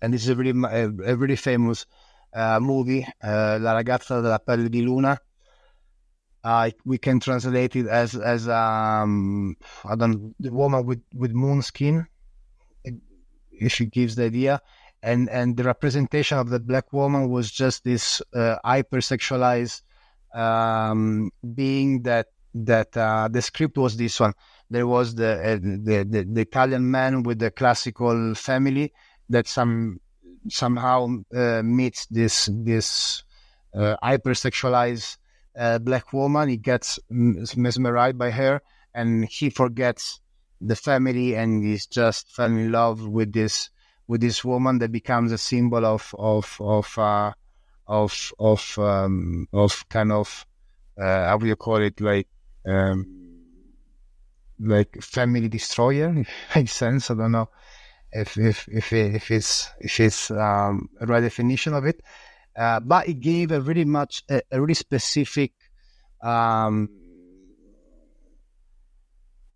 and this is a really a, a really famous uh, movie, uh, La ragazza della pelle di luna, uh, we can translate it as as um, I don't the woman with with moon skin. If she gives the idea, and and the representation of the black woman was just this uh, hypersexualized um, being that that uh, the script was this one. There was the, uh, the, the the Italian man with the classical family that some somehow uh, meets this this uh, hypersexualized black woman. He gets mesmerized by her, and he forgets the family, and he's just fell in love with this with this woman that becomes a symbol of of of uh, of of um, of kind of uh, how do you call it like um, like family destroyer <laughs> if makes sense i don't know if if if, if it's if it's um, a right definition of it uh, but it gave a really much a, a really specific um,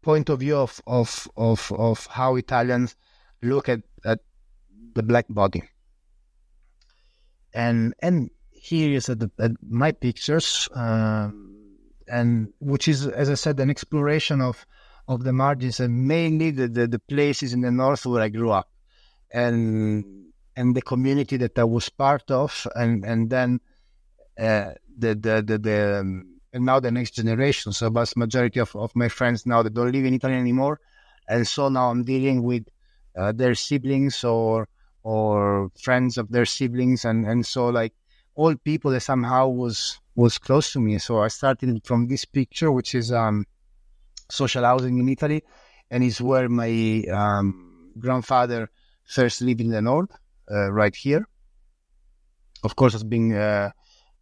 point of view of, of of of how Italians look at, at the black body. And and here is the, at my pictures, uh, and which is, as I said, an exploration of of the margins and mainly the, the, the places in the north where I grew up, and and the community that I was part of, and and then uh, the the the, the um, and now the next generation. So, vast majority of, of my friends now that don't live in Italy anymore, and so now I'm dealing with uh, their siblings or or friends of their siblings, and and so like all people that somehow was was close to me. So I started from this picture, which is um, social housing in Italy, and is where my um, grandfather first lived in the north, right here. Of course, it's being uh,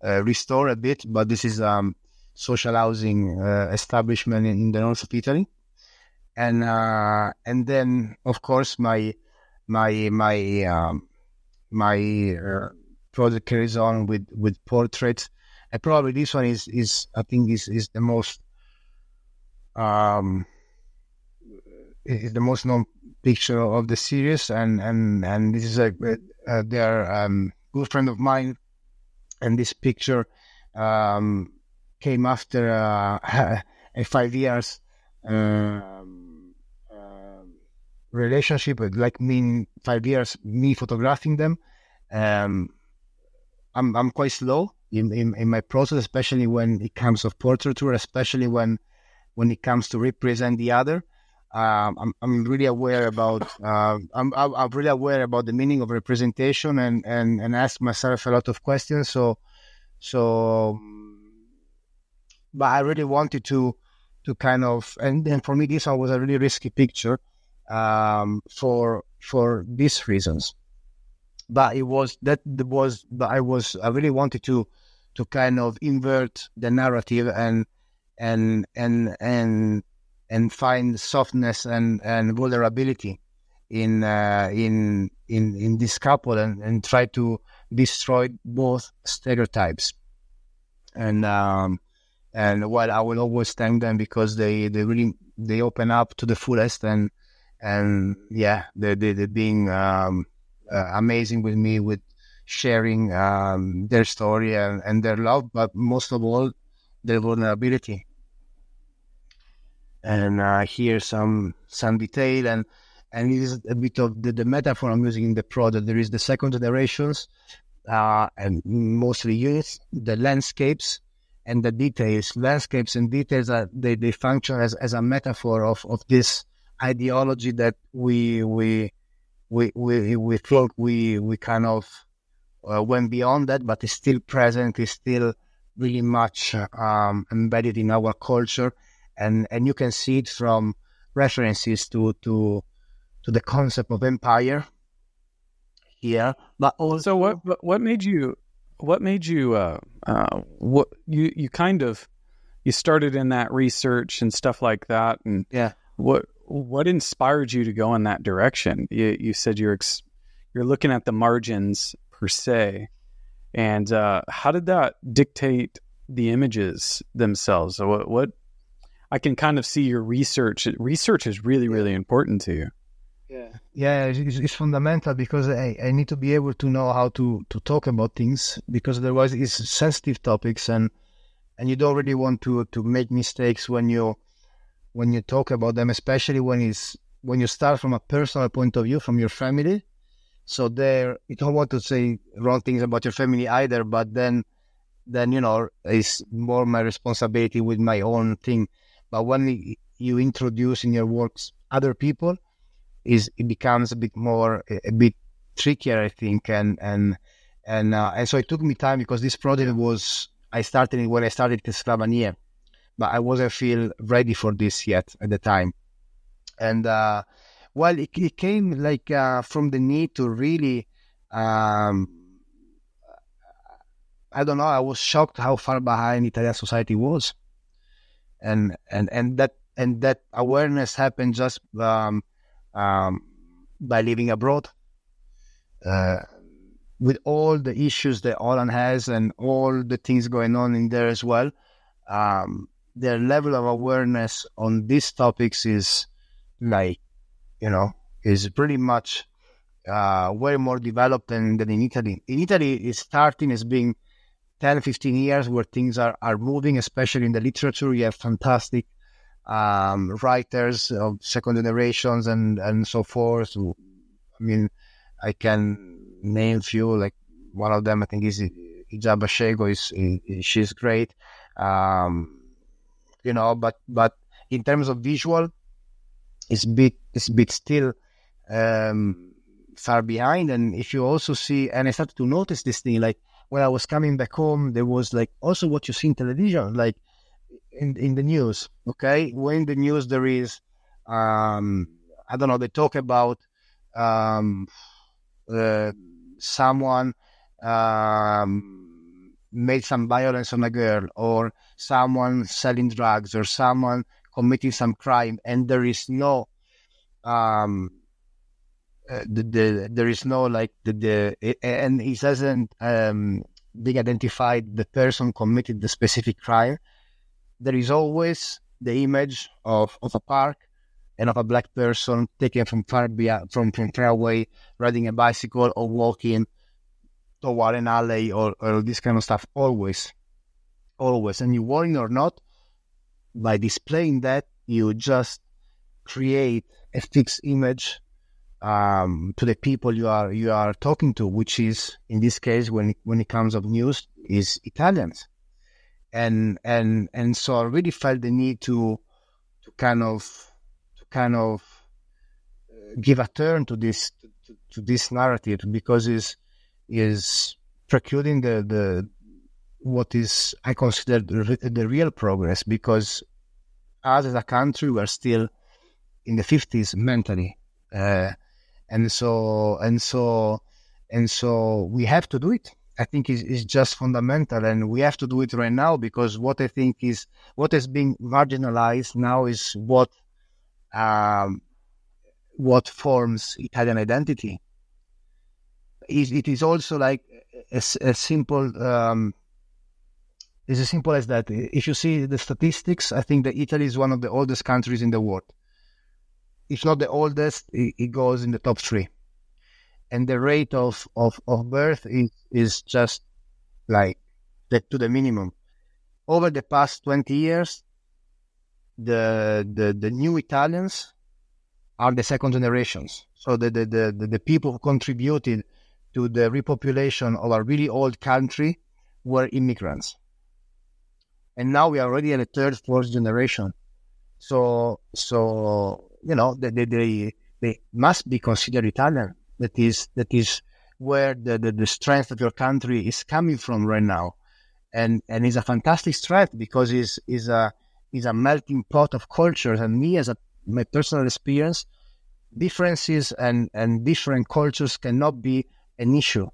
uh, restored a bit, but this is um, social housing uh, establishment in, in, the north of Italy, and uh, and then of course my my my um, my uh, project carries on with with portraits, and probably this one is is I think is is the most um is the most known picture of the series, and and and this is a, a their um, good friend of mine, and this picture um, came after uh, <laughs> a five years um, uh, relationship, like me five years, me photographing them. Um, I'm I'm quite slow in, in, in my process, especially when it comes of portraiture, especially when when it comes to represent the other. Um, I'm I'm really aware about uh, I'm I'm really aware about the meaning of representation and and and ask myself a lot of questions. So so but I really wanted to to kind of and, and for me this one was a really risky picture um, for for these reasons. But it was that was but I was I really wanted to to kind of invert the narrative and and and and and find softness and, and vulnerability in uh, in in in this couple and, and try to destroy both stereotypes. And um, and while I will always thank them because they, they really they open up to the fullest and and yeah they they they're being um, uh, amazing with me with sharing um, their story and, and their love but most of all their vulnerability and uh, here some some detail and and it is a bit of the, the metaphor I'm using in the product. There is the second generations uh, and mostly units, the landscapes, and the details, landscapes and details are they, they function as, as a metaphor of, of this ideology that we we we we, we think we we kind of uh, went beyond that, but is still present, is still really much um, embedded in our culture, and and you can see it from references to to to the concept of empire here, but also so what what made you what made you uh, uh, what you you kind of you started in that research and stuff like that? And yeah. what what inspired you to go in that direction? You, you said you're ex- you're looking at the margins per se. And uh, how did that dictate the images themselves? So what, what i can kind of see your research. Research is really really important to you. Yeah, yeah, it's, it's, fundamental because I, I need to be able to know how to, to talk about things because otherwise it's sensitive topics and and you don't really want to to make mistakes when you when you talk about them, especially when it's when you start from a personal point of view from your family. So there, you don't want to say wrong things about your family either, but then, then you know, it's more my responsibility with my own thing. But when you introduce in your works other people, is it becomes a bit more a bit trickier, I think, and and and uh, and so it took me time because this project was I started it when I started Teslavania, but I wasn't feel ready for this yet at the time, and uh, well, it, it came like uh, from the need to really. Um, I don't know. I was shocked how far behind Italian society was, and and and that and that awareness happened just um, um, by living abroad. Uh, with all the issues that Holland has and all the things going on in there as well, um, their level of awareness on these topics is like, you know, is pretty much uh, way more developed than, than in Italy. In Italy, it's starting as being 10, 15 years where things are, are moving, especially in the literature. You have fantastic um, writers of second generations and, and so forth. I mean, I can name few, like one of them, I think is Igiaba Scego is, is, she's great. Um, you know, but, but in terms of visual, it's bit, it's bit still, um, far behind. And if you also see, and I started to notice this thing, like when I was coming back home, there was like also what you see in television, like in in the news. Okay, when the news there is, um, I don't know, they talk about um, uh, someone um, made some violence on a girl, or someone selling drugs, or someone committing some crime, and there is no um, the, the, there is no like the, the and he doesn't um, being identified the person committed the specific crime there is always the image of, of a park and of a black person taken from far beyond, from, from far away, riding a bicycle or walking toward an alley or, or this kind of stuff. Always. Always. And you want or not, by displaying that, you just create a fixed image um, to the people you are you are talking to, which is in this case when when it comes of news is Italians. And and and so I really felt the need to to kind of to kind of uh, give a turn to this to, to this narrative because is is precluding the the what is I consider the, the real progress because us as a country we are still in the 50s mentally uh, and so and so and so we have to do it I think is, is just fundamental and we have to do it right now because what I think is what is being marginalized now is what um, what forms Italian identity. It is also like as simple um, it's as simple as that. If you see the statistics, I think that Italy is one of the oldest countries in the world. If not the oldest, it goes in the top three and the rate of, of, of birth is, is just like the, to the minimum. Over the past 20 years, the, the, the new Italians are the second generations. So the, the, the, the people who contributed to the repopulation of a really old country were immigrants. And now we are already in the third, fourth generation. So, so, you know, they, they, they, they must be considered Italian that is that is where the, the, the strength of your country is coming from right now. And and it's a fantastic strength because it's is a is a melting pot of cultures and me as a my personal experience, differences and, and different cultures cannot be an issue.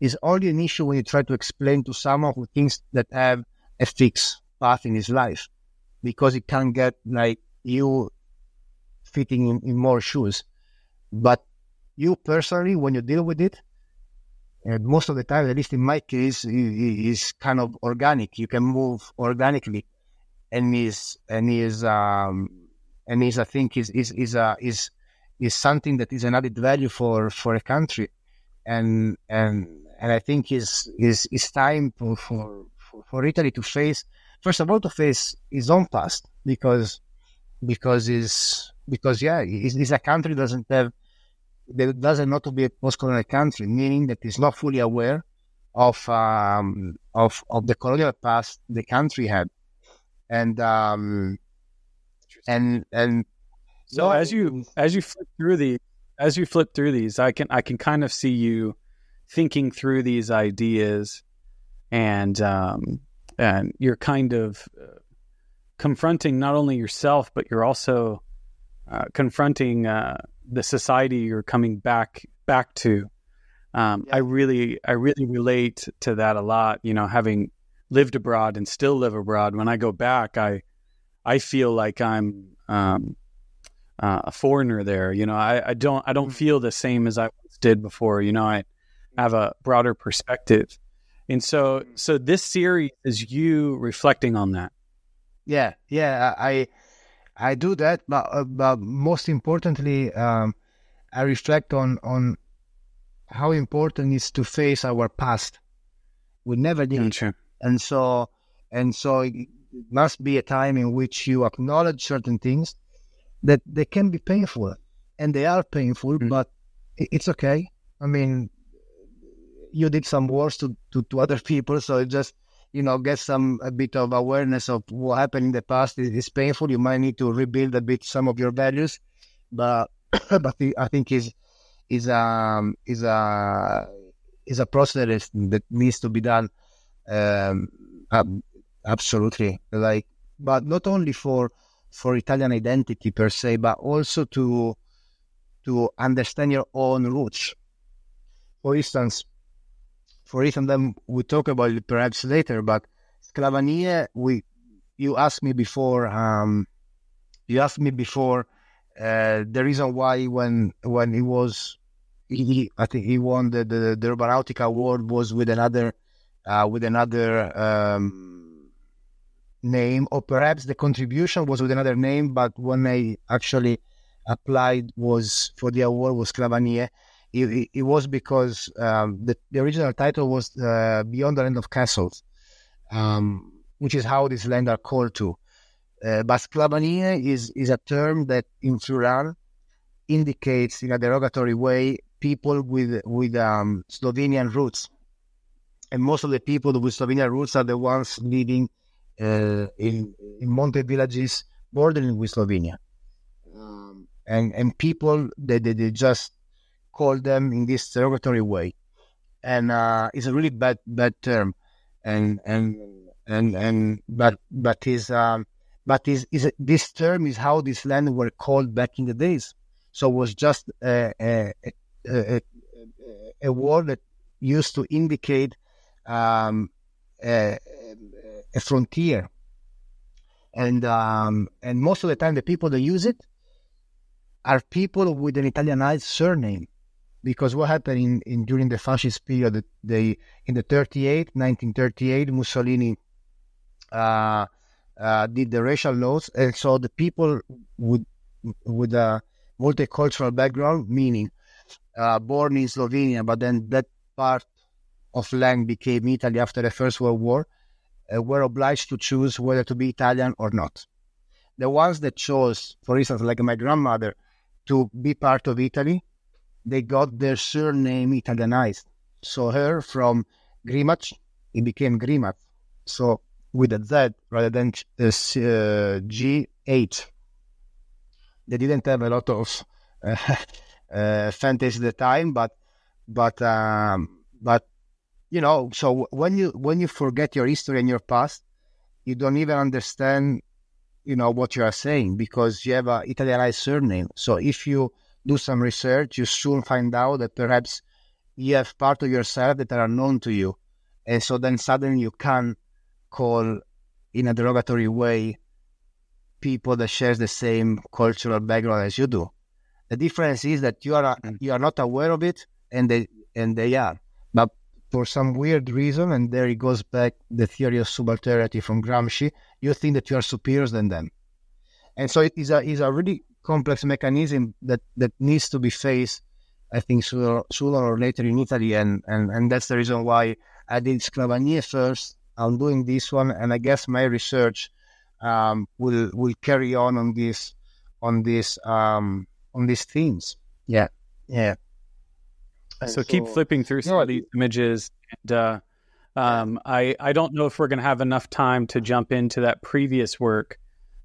It's only an issue when you try to explain to someone who thinks that have a fixed path in his life because it can get like you fitting in, in more shoes. But you personally, when you deal with it, and most of the time, at least in my case, is kind of organic. You can move organically, and is and is um and is I think is is is uh, is is something that is an added value for for a country, and and and I think is is is time for for for Italy to face first of all to face its own past because because is because yeah, it's, it's a country doesn't have that doesn't not to be a post-colonial country, meaning that it's not fully aware of um, of of the colonial past the country had, and um, and and so no, as you as you flip through the as you flip through these, I can I can kind of see you thinking through these ideas, and um, and you're kind of uh, confronting not only yourself, but you're also uh, confronting uh, the society you're coming back back to. Um, yeah. I really I really relate to that a lot. You know, having lived abroad and still live abroad, when I go back, I I feel like I'm um, uh, a foreigner there. You know, I, I don't I don't mm-hmm. feel the same as I did before. You know, I have a broader perspective, and so mm-hmm. so this series is you reflecting on that. Yeah, yeah, I I do that, but, uh, but most importantly, um, I reflect on on how important it is to face our past. We never did, sure. and so and so it must be a time in which you acknowledge certain things that they can be painful, and they are painful, mm. but it's okay. I mean, you did some wars to, to, to other people, so it just you know get some a bit of awareness of what happened in the past. It is painful. You might need to rebuild a bit some of your values, but <coughs> but I think is is um is a is a process that needs to be done. Um, absolutely, like, but not only for for Italian identity per se, but also to to understand your own roots. For instance, for instance, then we talk about it perhaps later, but Sclavanie, we you asked me before, um, you asked me before uh, the reason why when when he was he, I think he won the the, the Urbanautica award was with another uh, with another um, name, or perhaps the contribution was with another name, but when I actually applied was for the award was Sclavanie. It, it, was because um, the, the, original title was uh, Beyond the Land of Castles, um, which is how this land are called to. Uh, is, is a term that in Furlan indicates in a derogatory way people with with um, Slovenian roots. And most of the people with Slovenian roots are the ones living uh, in, in mountain villages bordering with Slovenia. Um, and, and people, they, they, they, just call them in this derogatory way. And uh, it's a really bad bad term. And and and and but but is um, but is is this term is how this land were called back in the days. So it was just a, a, a, a word that used to indicate um, a, a frontier. And um, and most of the time, the people that use it are people with an Italianized surname, because what happened in, in during the fascist period, they in the 38, 1938, Mussolini uh, uh, did the racial laws, and so the people with with a multicultural background, meaning uh, born in Slovenia, but then that part of land became Italy after the First World War, were obliged to choose whether to be Italian or not. The ones that chose, for instance, like my grandmother, to be part of Italy, they got their surname Italianized. So her from Grimac, it became Grimat. So with a Z rather than uh, uh, G8. They didn't have a lot of uh, <laughs> uh, fantasy at the time, but but um, but you know, so when you when you forget your history and your past, you don't even understand, you know, what you are saying because you have a Italianized surname. So if you do some research, you soon find out that perhaps you have part of yourself that are unknown to you, and so then suddenly you can call in a derogatory way people that share the same cultural background as you do. The difference is that you are mm. you are not aware of it, and they and they are. But for some weird reason, and there it goes back the theory of subalternity from Gramsci, you think that you are superior than them. And so it is a, is a really complex mechanism that, that needs to be faced, I think, sooner, sooner or later in Italy. And, and, and that's the reason why I did Sclavanie first. I'm doing this one, and I guess my research um, will will carry on on this on this um, on these themes. Yeah. Yeah. So, so, keep flipping through some no, of these images. And uh, um, I I don't know if we're going to have enough time to jump into that previous work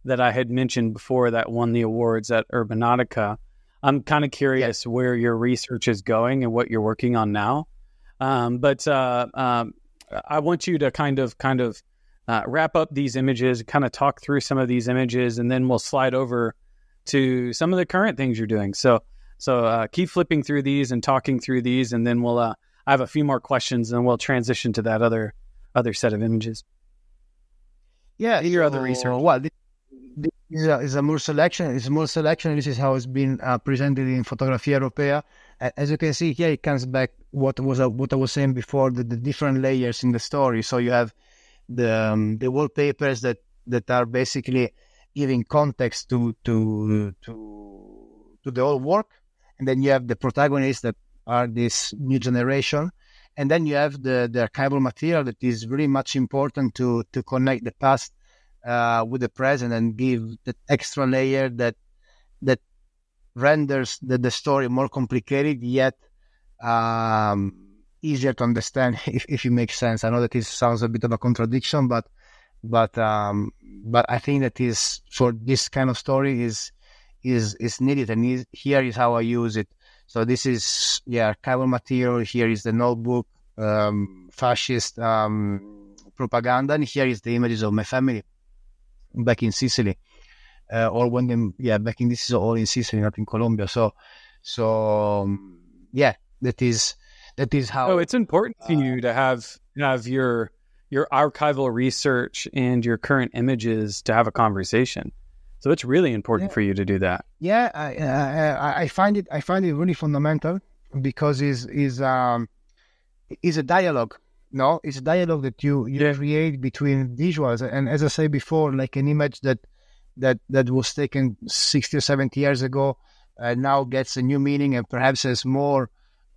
that I had mentioned before that won the awards at Urbanautica. I'm kind of curious yeah. where your research is going and what you're working on now. Um, but uh, um, I want you to kind of kind of uh, wrap up these images, kind of talk through some of these images, and then we'll slide over to some of the current things you're doing. So so uh, keep flipping through these and talking through these, and then we'll. Uh, I have a few more questions, and we'll transition to that other other set of images. Yeah, your other research. Well, is, a, is a more selection. It's a more selection. This is how it's been uh, presented in Fotografia Europea. As you can see here, it comes back what was uh, what I was saying before, the, the different layers in the story. So you have the um, the wallpapers that that are basically giving context to to to to the whole work, and then you have the protagonists that are this new generation, and then you have the the archival material that is very much important to to connect the past uh, with the present and give that extra layer that that renders the, the story more complicated yet um, easier to understand <laughs> if, if it makes sense. I know that this sounds a bit of a contradiction, but but um, but I think that is for this kind of story is is is needed, and is, here is how I use it. So this is yeah archival material. Here is the notebook, um, fascist um, propaganda, and here is the images of my family back in Sicily, uh, or when them yeah back in this is all in Sicily, not in Colombia. So so um, yeah, that is that is how. Oh, it's important to uh, you to have have your your archival research and your current images to have a conversation. So it's really important yeah. for you to do that. Yeah, I, I, I find it I find it really fundamental because is is um is a dialogue. No, it's a dialogue that you you yeah. create between visuals, and as I said before, like an image that that that was taken sixty or seventy years ago uh, now gets a new meaning and perhaps has more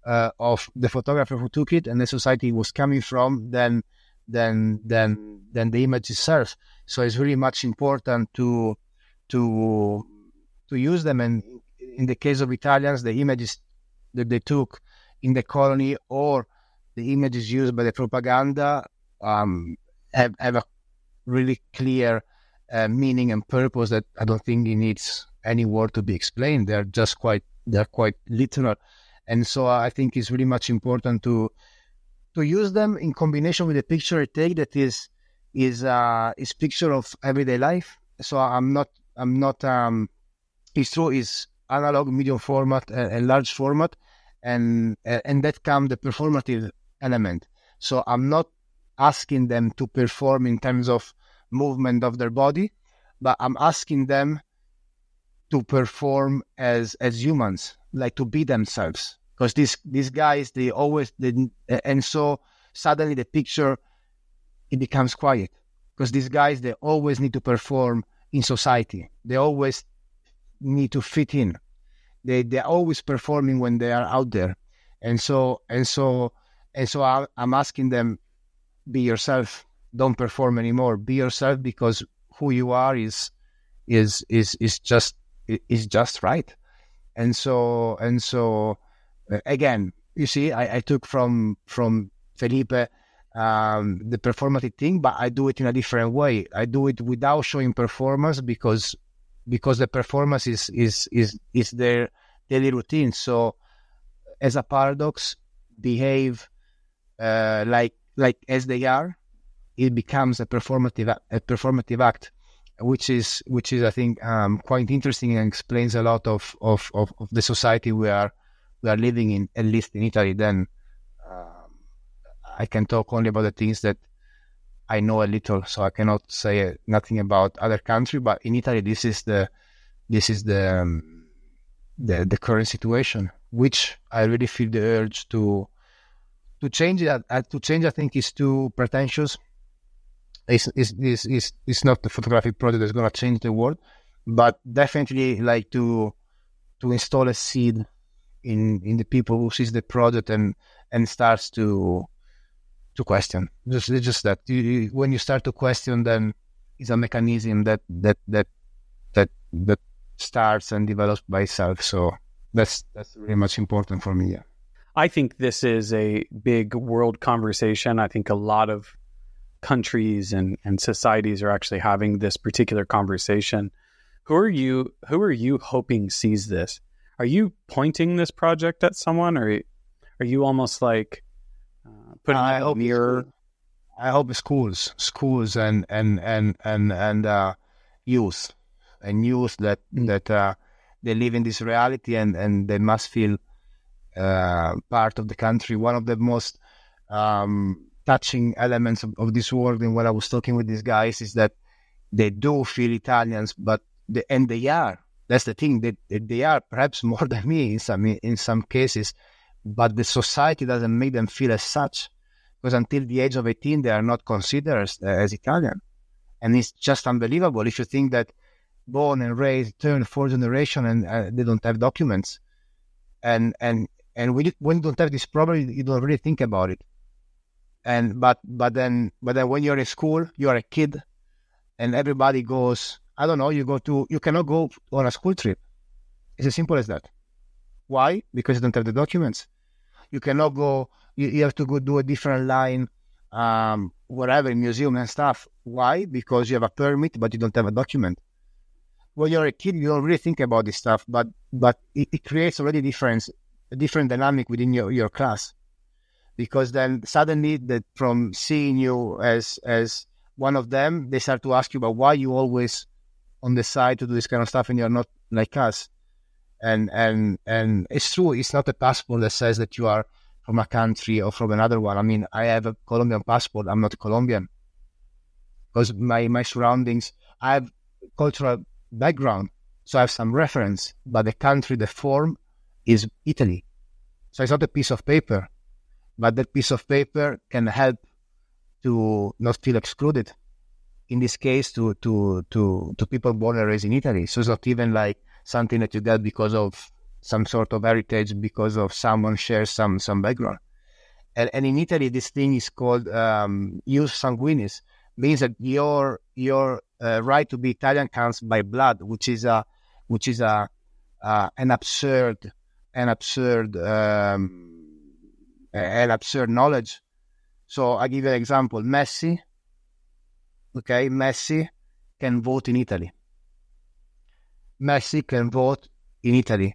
uh, of the photographer who took it and the society it was coming from than than than than the image itself. So it's really much important to to to use them. And in the case of Italians, the images that they took in the colony or the images used by the propaganda um, have, have a really clear uh, meaning and purpose that I don't think it needs any word to be explained. They're just quite they're quite literal. And so I think it's really much important to to use them in combination with a picture I take that is is uh, is picture of everyday life. So I'm not I'm not um, it's true is analog, medium format, and, and large format, and and that come the performative element. So I'm not asking them to perform in terms of movement of their body, but I'm asking them to perform as as humans like to be themselves. Because these these guys they always didn't and so suddenly the picture it becomes quiet. Because these guys they always need to perform in society. They always need to fit in. They they're always performing when they are out there. And so and so and so I, i'm asking them be yourself. Don't perform anymore. Be yourself because who you are is is is is just is just right. And so and so uh, again you see I, I, took from from felipe um, the performative thing but i do it in a different way. I do it without showing performance because because the performance is is is is their daily routine. So as a paradox behave uh, like like as they are it becomes a performative a performative act which is which is I think um, quite interesting and explains a lot of, of, of, of, the society we are we are living in, at least in Italy. Then um, I can talk only about the things that I know a little, so I cannot say nothing about other country. But in Italy, this is the this is the um, the, the current situation, which I really feel the urge to to change it. Uh, to change, I think, is too pretentious it's, it's, it's, it's, not the photographic project that's going to change the world, but definitely like to to install a seed in in the people who sees the project and and starts to to question. Just just that you, you, when you start to question, then it's a mechanism that that that that that starts and develops by itself. So that's that's really much important for me. Yeah. I think this is a big world conversation. I think a lot of countries and, and societies are actually having this particular conversation. Who are you? Who are you hoping sees this? Are you pointing this project at someone, or are you almost like uh, putting I a mirror? I hope schools, schools, and and and and and uh, youth, and youth that mm. that uh, they live in this reality and and they must feel part of the country. One of the most um, touching elements of, of this world, and when I was talking with these guys, is that they do feel Italians, but they, and they are. That's the thing. They they are perhaps <laughs> more than me in some in some cases, but the society doesn't make them feel as such because until the age of 18 they are not considered as, uh, as Italian, and it's just unbelievable if you think that born and raised third fourth generation and uh, they don't have documents, and and and when you, when you don't have this problem, you don't really think about it. And but but then but then when you're in school, you're a kid, and everybody goes. I don't know. You go to you cannot go on a school trip. It's as simple as that. Why? Because you don't have the documents. You cannot go you, you have to go do a different line, um, whatever, museum and stuff. Why? Because you have a permit, but you don't have a document. When you're a kid, you don't really think about this stuff, but but it, it creates already difference, a different dynamic within your, your class, because then suddenly that from seeing you as as one of them, they start to ask you about why you always on the side to do this kind of stuff and you're not like us. And and and it's true, it's not a passport that says that you are from a country or from another one. I mean, I have a Colombian passport. I'm not Colombian because my, my surroundings, I have cultural background. So I have some reference, but the country, the form is Italy. So it's not a piece of paper, but that piece of paper can help to not feel excluded. In this case, to, to, to, to people born and raised in Italy. So it's not even like something that you get because of some sort of heritage because of someone shares some some background. And, and in Italy, this thing is called um, ius sanguinis, means that your your uh, right to be Italian comes by blood, which is a which is a uh, an absurd an absurd um, an absurd knowledge. So I give you an example: Messi, okay, Messi can vote in Italy. Messi can vote in Italy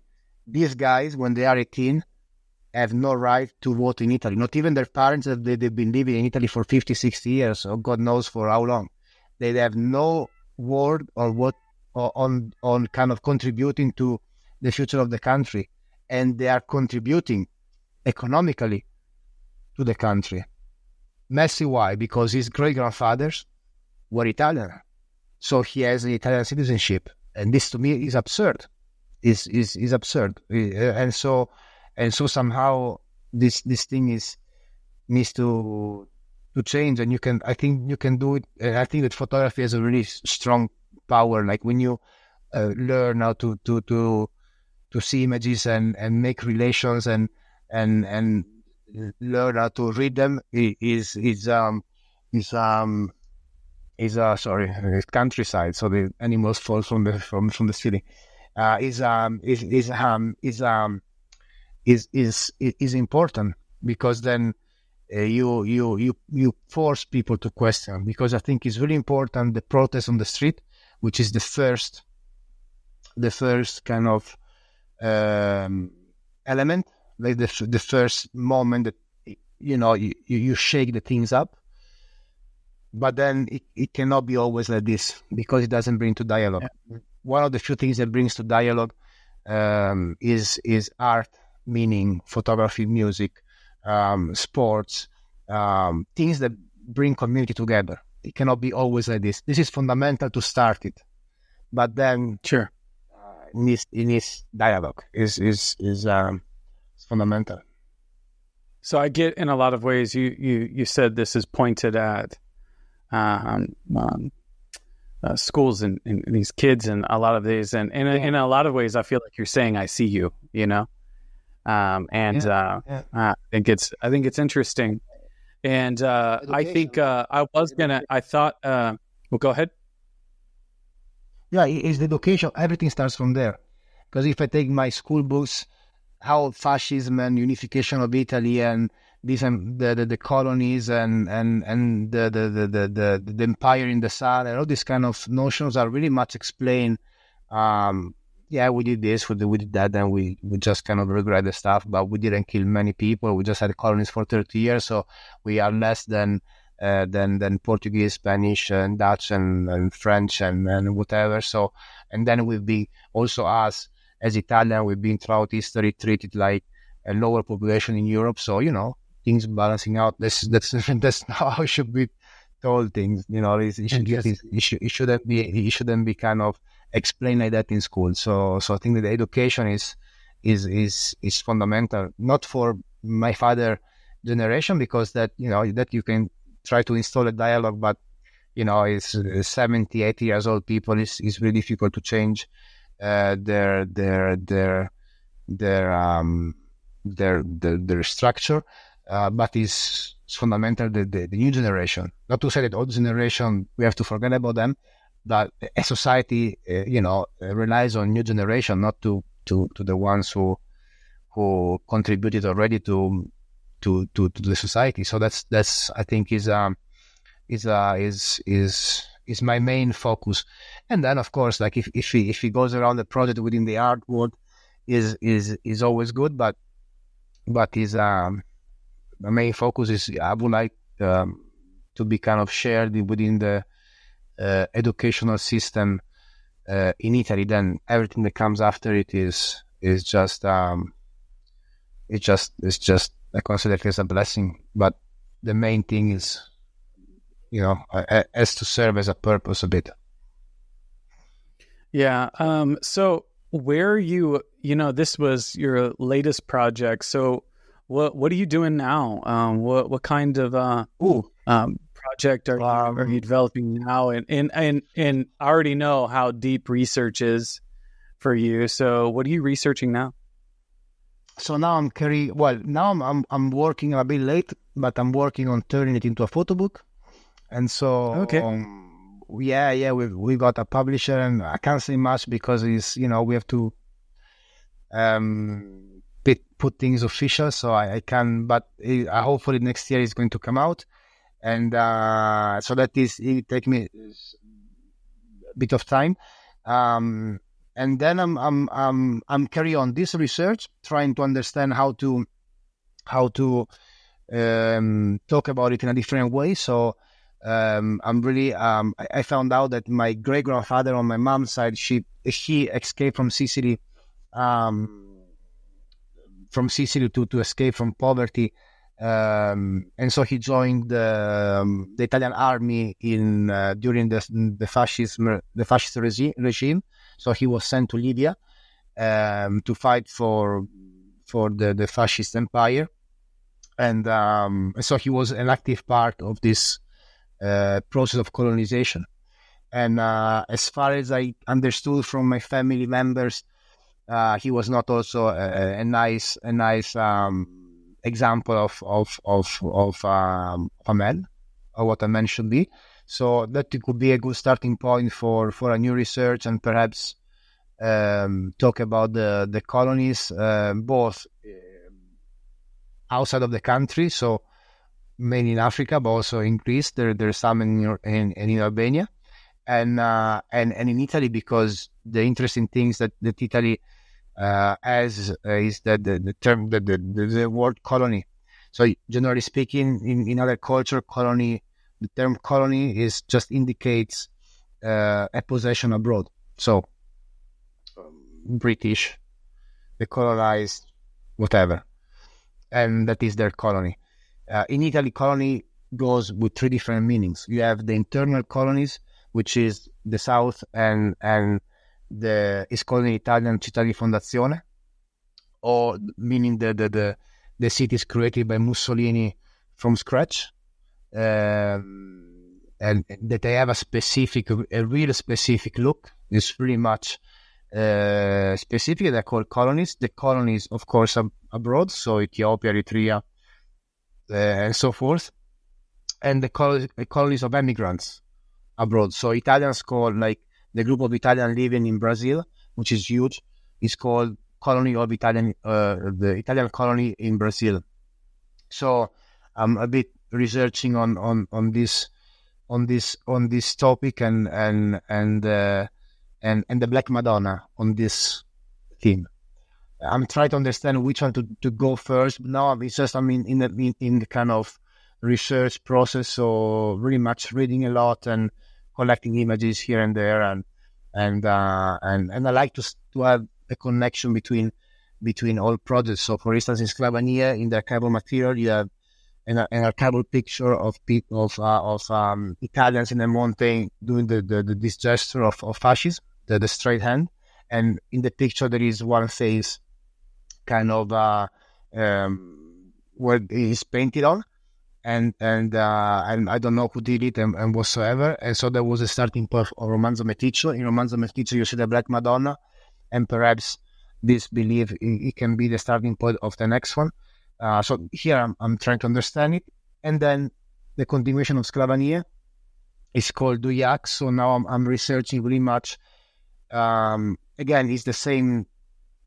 these guys, when they are 18, have no right to vote in Italy. Not even their parents, have they, they've been living in Italy for 50, 60 years, or God knows for how long. They have no word or what on on kind of contributing to the future of the country, and they are contributing economically to the country. Messi, why? Because his great grandfathers were Italian, so he has an Italian citizenship, and this to me is absurd is is is absurd, and so and so somehow this this thing is needs to to change, and you can I think you can do it. I think that photography has a really strong power. Like when you uh, learn how to to to to see images and and make relations and and and learn how to read them. Is is um is um is uh sorry countryside so the animals fall from the from from the city uh, is um is is um is um is is is important because then uh, you you you you force people to question because I think it's really important the protest on the street, which is the first the first kind of um, element, like the the first moment that you know you, you shake the things up. But then it, it cannot be always like this because it doesn't bring to dialogue. Yeah one of the few things that brings to dialogue um, is is art, meaning photography, music, um, sports, um, things that bring community together. It cannot be always like this. This is fundamental to start it, but then sure, in this in this dialogue is is is um, fundamental. So I get in a lot of ways. You you you said this is pointed at um, um, uh, schools and, and, these kids and a lot of these and, and yeah. in a lot of ways I feel like you're saying I see you you know um, and yeah. Uh, yeah. I think it's I think it's interesting and uh, I think uh, I was gonna I thought uh, well go ahead yeah it's the education everything starts from there Because if I take my school books, how fascism and unification of Italy and these the, the, the colonies and and and the the, the the the the empire in the sun and all these kind of notions are really much explained. Um, yeah, we did this, we did, we did that, and we we just kind of regret the stuff, but we didn't kill many people. We just had colonies for thirty years, so we are less than. Uh, than than Portuguese, Spanish, and Dutch, and, and French, and, and whatever. So, and then we've been also us as Italian, we've been throughout history treated like a lower population in Europe. So you know, things balancing out. That's that's <laughs> that's how it should be told things. You know, it, it, should, it, it, should, it shouldn't be it shouldn't be kind of explained like that in school. So so I think that the education is is is is fundamental, not for my father generation because that you know that you can try to install a dialogue, but you know, it's 70, 80 years old people. It's, it's really difficult to change uh, their their their their um their their, their structure uh, but is fundamental the, the, the, new generation. Not to say that old generation we have to forget about them, but a society, uh, you know, uh, relies on new generation, not to, to, to the ones who who contributed already to to, to, to the society. So that's that's I think is um is uh, is is is my main focus. And then of course, like if if he if he goes around the project within the art world, is is is always good, but but is um my main focus is I would like um, to be kind of shared within the uh, educational system uh, in Italy. Then everything that comes after it is is just um, just it's just I consider it as a blessing. But the main thing is, you know, as to serve as a purpose a bit. Yeah. Um, so where you, you know, this was your latest project. So what What are you doing now? Um, what What kind of uh, um, project are, um, are you developing now? And, and and and I already know how deep research is for you. So what are you researching now? So now I'm carrying. Well, now I'm, I'm I'm working a bit late, but I'm working on turning it into a photo book. And so okay. Um, yeah, yeah, we we got a publisher, and I can't say much because it's you know we have to um put things official, so I, I can. But it, uh, hopefully next year it's going to come out, and uh, so that is it take me a bit of time. Um, and then I'm I'm I'm I'm carry on this research, trying to understand how to how to um, talk about it in a different way. So um, I'm really um, I, I, found out that my great grandfather on my mom's side, she he escaped from Sicily um, from Sicily to, to escape from poverty. Um, and so he joined the, um, the Italian army in uh, during the the fascism the fascist regi- regime. So he was sent to Libya um, to fight for for the, the fascist empire, and um, so he was an active part of this uh, process of colonization. And uh, as far as I understood from my family members, uh, he was not also a, a nice a nice um, example of of of of um, man or what a man should be. So that could be a good starting point for for a new research and perhaps um, talk about the the colonies uh, both uh, outside of the country. So mainly in Africa, but also in Greece. There there's some in in, in Albania and uh, and and in Italy because the interesting things that that Italy uh, has is that the, the term the, the, the word colony. So generally speaking, in, in other culture, colony the term colony is just indicates uh, a possession abroad. So um, British, they colonized whatever, and that is their colony. Uh, in Italy, colony goes with three different meanings. You have the internal colonies, which is the south and and the is called in Italian città di fondazione, or meaning the the the, the cities created by Mussolini from scratch, um, and that they have a specific, a real specific look. It's pretty much uh, specific. They're called colonies. The colonies, of course, are abroad, so Ethiopia, Eritrea, uh, and so forth, and the, col- colonies of immigrants abroad. So Italians call like the group of Italian living in Brazil, which is huge. is called colony of Italian, uh, the Italian colony in Brazil. So I'm a bit researching on, on, on this, on this, on this topic and, and, and, uh, and, and the Black Madonna on this theme. I'm trying to understand which one to, to go first. Now it's just, I mean, in the, in, in the kind of research process. So really much reading a lot and collecting images here and there. And, and, uh, and, and I like to, to have a connection between between all projects. So, for instance, in Sclavanie, in the archival material, you have an, an archival picture of people of uh, of um, Italians in the mountain doing the, the, the, this gesture of, of fascism, the, the straight hand, and in the picture there is one face, kind of uh, um, where it is painted on. And and uh, and I don't know who did it and, and whatsoever. And so there was a starting point of Romanzo Meticcio. In Romanzo Meticcio, you see the Black Madonna, and perhaps this belief it, it, can be the starting point of the next one. Uh, so here I'm, I'm trying to understand it, and then the continuation of Sclavanie is called Dujak. So now I'm, I'm researching really much. Um, again, it's the same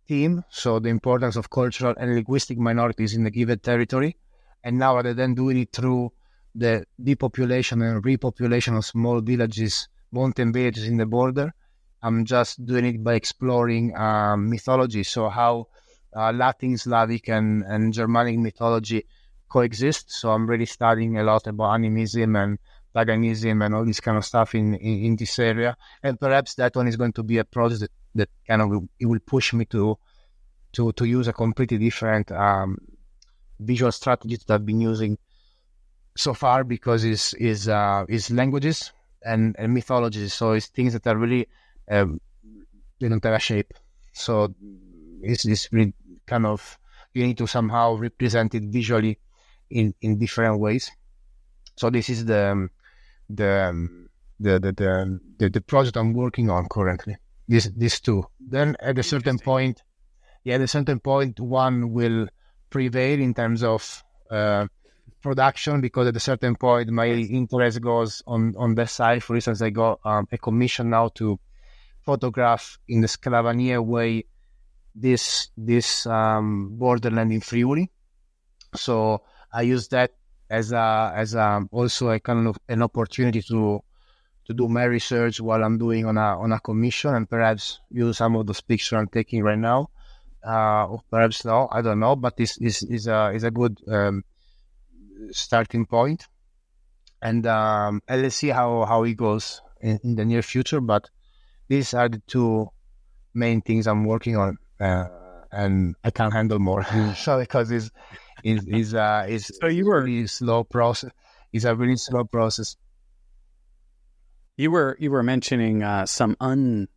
theme. So the importance of cultural and linguistic minorities in the given territory, and now rather than doing it through the depopulation and repopulation of small villages, mountain villages in the border, I'm just doing it by exploring um, mythology. So how uh, Latin, Slavic, and, and Germanic mythology coexist. So I'm really studying a lot about animism and paganism and all this kind of stuff in, in, in this area. And perhaps that one is going to be a project that, that kind of will, it will push me to to to use a completely different um, visual strategy that I've been using so far because it's is uh, is languages and, and mythologies. So it's things that are really um, they don't have a shape. So it's, it's really kind of you need to somehow represent it visually in, in different ways. So this is the um, the, um, the, the, the the the project I'm working on currently. This these two. Then at a certain point, yeah, at a certain point, one will prevail in terms of uh, production because at a certain point my interest goes on on that side. For instance, I got um, a commission now to photograph in the Sclavanie way this this um, borderland in Friuli. So I use that as a as a also a kind of an opportunity to to do my research while I'm doing on a on a commission and perhaps use some of those pictures I'm taking right now. Uh, or perhaps no, I don't know, but this is is a is a good um, starting point. And um, and let's see how how it goes in, in the near future. But these are the two main things I'm working on, uh, and I can't handle more. <laughs> <laughs> so because it's is is uh is so you were really slow process. It's a really slow process. You were you were mentioning uh, some un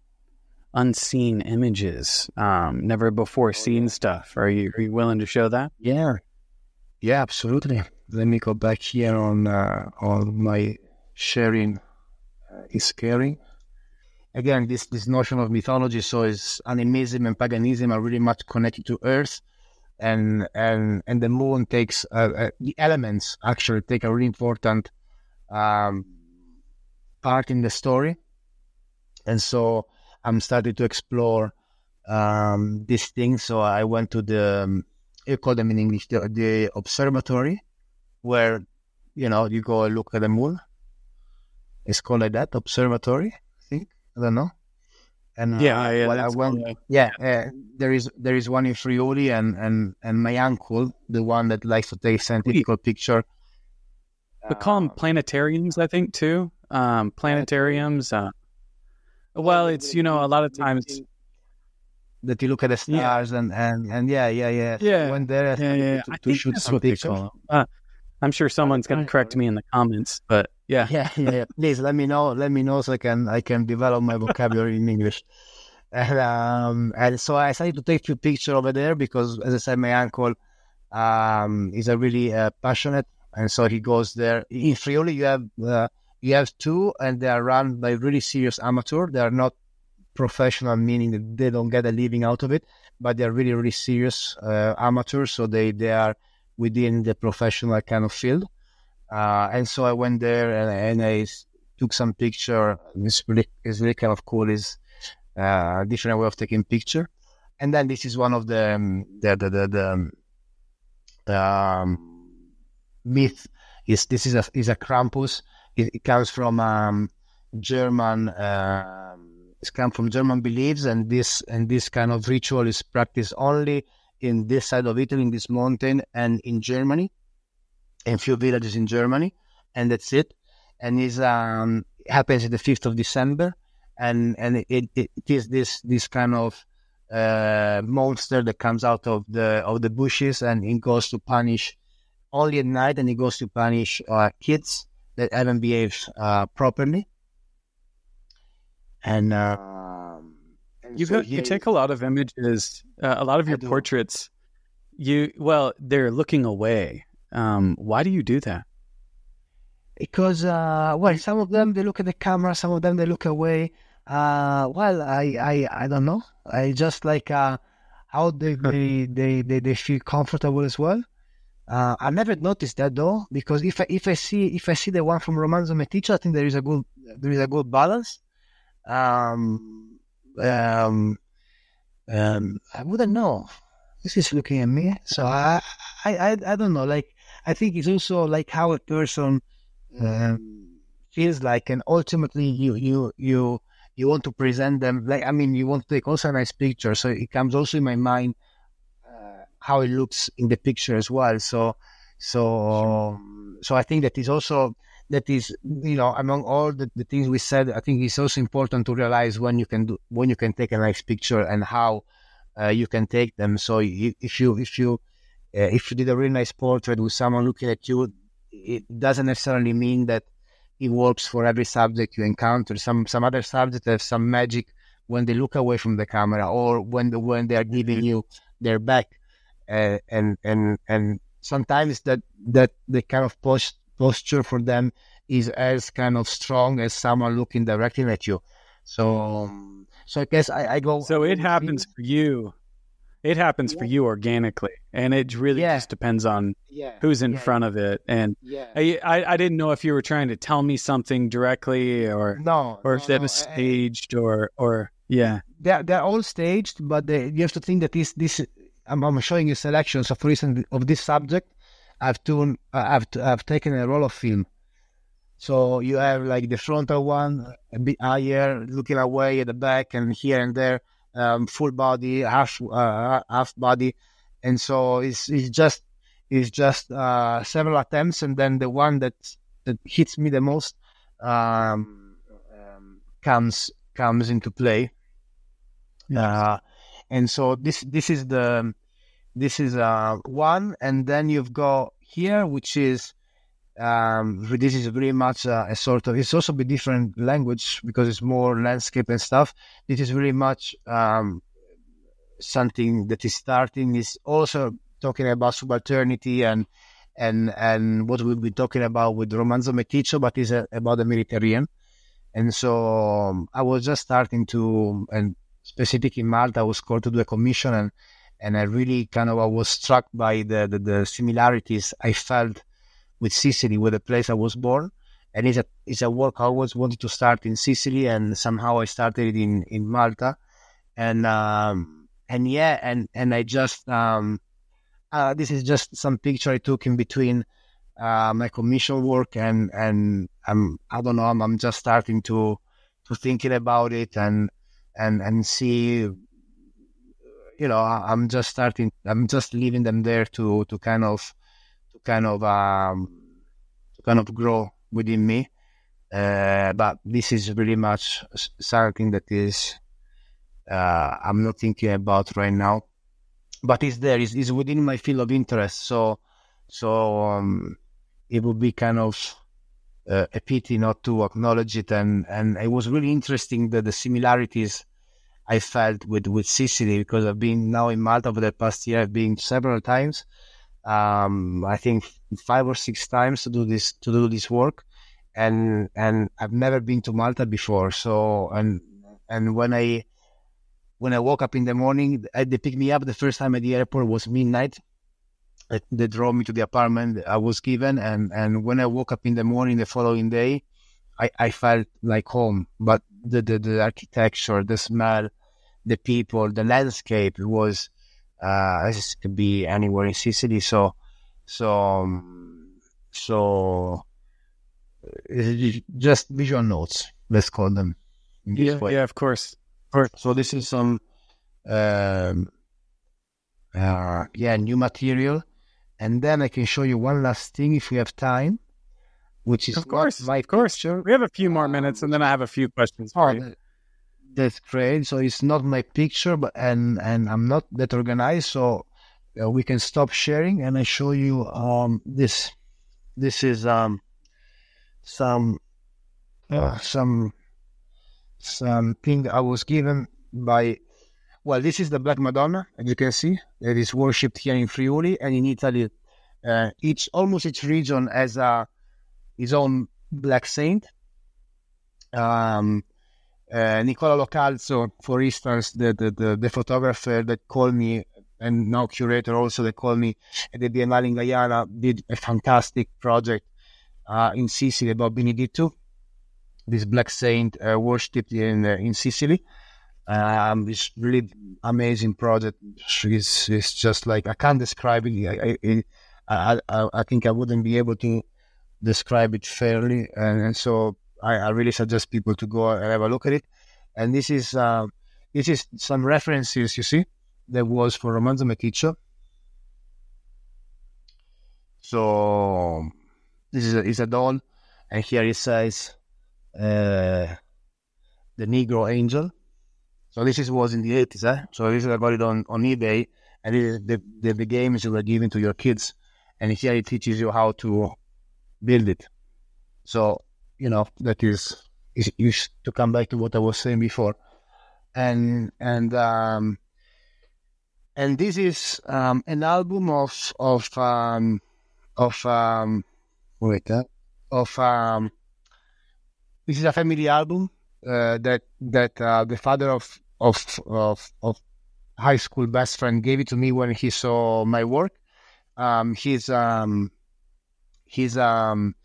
unseen images, um, never before seen stuff. Are you are you willing to show that? Yeah, yeah, absolutely. Let me go back here on uh, on my sharing uh, is caring again, this, this notion of mythology, so is animism and paganism are really much connected to Earth, and and and the moon takes uh, uh, the elements actually take a really important um, part in the story, and so I'm starting to explore um, these things. So I went to the um, you call them in English the, the observatory, where you know you go look at the moon. It's called like that, observatory I don't know. And yeah, uh, yeah, well, I went, cool. yeah. Uh, there is there is one in Friuli, and and and my uncle, the one that likes to take scientific picture. We call them uh, planetariums, I think, too. Um, planetariums. Uh, well, it's you know a lot of times that you look at the stars yeah. and and and yeah, yeah, yeah. Yeah, went there yeah, yeah. to, to, to shoot some pictures. Uh, I'm sure someone's going to correct me in the comments, but yeah, yeah, <laughs> yeah, yeah. Please let me know. Let me know so I can I can develop my vocabulary in English. And, um, and so I decided to take a few pictures over there because, as I said, my uncle um, is a really uh, passionate, and so he goes there. In Friuli, you have uh, you have two, and they are run by really serious amateur. They are not professional, meaning that they don't get a living out of it, but they are really really serious uh, amateurs. So they they are within the professional kind of field. Uh, and so I went there and, and I took some picture. It's really, it's really kind of cool. It's uh, different way of taking picture. and then this is one of the um, the the the, the um, myth is this is a is a Krampus. It, it comes from um, German. Uh, it's come from German beliefs, and this and this kind of ritual is practiced only in this side of Italy, in this mountain, and in Germany, in few villages in Germany, and that's it. And it um, happens on the fifth of December, and and it, it, it is this this kind of uh, monster that comes out of the of the bushes, and it goes to punish only at night, and it goes to punish uh, kids that haven't behaved uh, properly. And, um, and you so you take a lot of images, uh, a lot of your portraits. You well, they're looking away. Um, why do you do that? Because uh, well, some of them they look at the camera, some of them they look away. Uh, well, I, I, I don't know. I just like uh, how they, they, they, they, they feel comfortable as well. Uh, I never noticed that though, because if I, if I see if I see the one from Romanzo Meticcio, I think there is a good there is a good balance. Um, um, um, I wouldn't know. This is looking at me, so I, I, I, I don't know. Like I think it's also like how a person um, feels like, and ultimately you you you you want to present them. Like I mean, you want to take also a nice picture, so it comes also in my mind how it looks in the picture as well. So, so, so I think that is also that is you know among all the, the things we said. I think it's also important to realize when you can do when you can take a nice picture and how uh, you can take them. So if you if you uh, if you did a really nice portrait with someone looking at you, it doesn't necessarily mean that it works for every subject you encounter. Some some other subjects have some magic when they look away from the camera or when the, when they are giving you their back and and and, and sometimes that that the kind of post, posture for them is as kind of strong as someone looking directly at you. So um, so I guess I, I go. So it happens for you. It happens yeah. for you organically, and it really yeah. just depends on yeah. who's in front of it. And I, I, I didn't know if you were trying to tell me something directly, or no, or no, if that no. was staged, or or yeah. They're they're all staged, but they, you have to think that this this I'm, I'm showing you selections of recent of this subject. I've done, uh, I've, I've taken a roll of film. So you have like the frontal one a bit higher, looking away at the back, and here and there, um, full body, half uh, half body, and so it's it's just it's just uh, several attempts, and then the one that that hits me the most um, um, comes comes into play. Yes. Uh, and so this this is the this is uh, one, and then you've got here, which is um, this is very much a, sort of it's also a different language because it's more landscape and stuff. This is very much um, something that is starting. Is also talking about subalternity and and and what we'll be talking about with Romanzo Meticcio, but is about the Mediterranean. And so um, I was just starting to and specific in Malta, I was called to do a commission, and and I really kind of I was struck by the, the, the similarities I felt with Sicily, with the place I was born. And it's a it's a work I always wanted to start in Sicily, and somehow I started it in in Malta, and um, and yeah, and and I just um, uh, this is just some picture I took in between uh, my commission work, and and I'm I don't know I'm, I'm just starting to to thinking about it and and and see you know i'm just starting i'm just leaving them there to to kind of kind of um kind of grow within me uh, but this is really much something that is uh, i'm not thinking about right now but it's there it's, it's within my field of interest so so um, it would be kind of uh, a pity not to acknowledge it. And, and it was really interesting that the similarities I felt with, with Sicily because I've been now in Malta for the past year. I've been several times. Um, I think five or six times to do this, to do this work. And, and I've never been to Malta before. So, and, and when I, when I woke up in the morning, they picked me up the first time at the airport was midnight they drove me to the apartment I was given, and and when I woke up in the morning the following day, I, I felt like home. But the, the the architecture, the smell, the people, the landscape. Was uh, this could be anywhere in Sicily. So, so, um, so uh, just visual notes. Let's call them. Yeah, way. yeah, of course. So this is some, um, uh, yeah, new material, and then I can show you one last thing if we have time, which is of course, my of course. Picture. We have a few more minutes, and then I have a few questions. That's great. So it's not my picture, but and and I'm not that organized, so uh, we can stop sharing, and I show you um this. This is um some uh, some something I was given by. Well, this is the Black Madonna, as you can see, that is worshipped here in Friuli and in Italy. Uh, each almost each region has a his own black saint. Um, uh, Nicola Lo Calzo, for instance, the, the, the, the, photographer that called me and now curator also that called me at the Biennale in Guyana did a fantastic project uh, in Sicily about Benedetto, this black saint uh, worshipped in uh, in Sicily. Um, this really amazing project. It's, it's just like I can't describe it. I, I, I, I think I wouldn't be able to describe it fairly, and, and so I, I, really suggest people to go and have a look at it. And this is uh, this is some references you see that was for Romanzo Meticcio. So this is a, is a doll, and here it says uh, the Negro Angel. So this is was in the eighties, eh? So this is I got it on, on eBay, and the, the the games you were giving to your kids, and here it teaches you how to build it. So you know that is is used to come back to what I was saying before, and and um, and this is um, an album of of um, of um, wait uh, of um, this is a family album uh, that that uh, the father of, of of of high school best friend gave it to me when he saw my work. Um, he's um, he's um,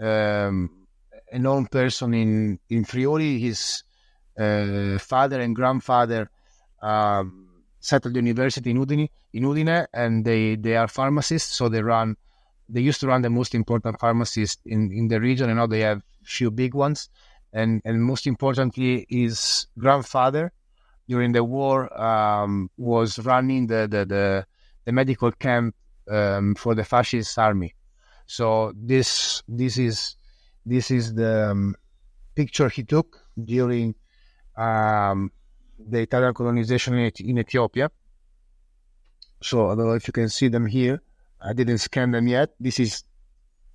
um, a known person in in Friuli. His uh, father and grandfather um, settled university in Udine, in Udine, and they they are pharmacists. So they run. They used to run the most important pharmacies in in the region, and now they have few big ones, and and most importantly, his grandfather during the war um, was running the the, the, the medical camp um, for the fascist army. So this this is this is the um, picture he took during um, the Italian colonization in, Ethiopia. So I don't know if you can see them here. I didn't scan them yet. This is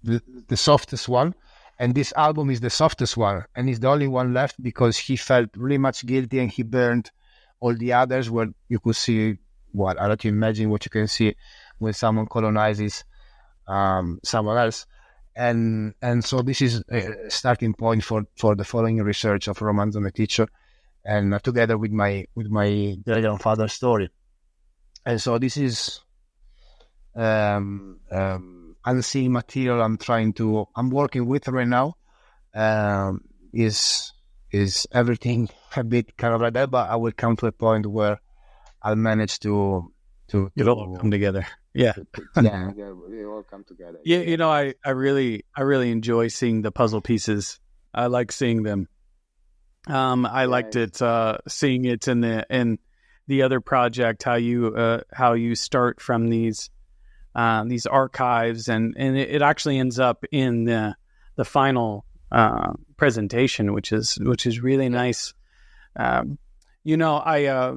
the, the softest one and this album is the softest one and it's the only one left because he felt really much guilty and he burned all the others where you could see what I you imagine what you can see when someone colonizes um, someone else and and so this is a starting point for for the following research of Romanzo Meticcio and uh, together with my with my grandfather story and so this is um, um, unseen material I'm trying to I'm working with right now um, is is everything <laughs> a bit kind of like that, but I will come to a point where I'll manage to to, to come together. <laughs> Yeah. yeah, they all come together. Yeah, you know, I, I really I really enjoy seeing the puzzle pieces. I like seeing them. Um, I yeah, liked it uh, seeing it in the in the other project how you uh, how you start from these uh, these archives, and and it, actually ends up in the the final uh, presentation, which is which is really nice. Um, you know, I uh,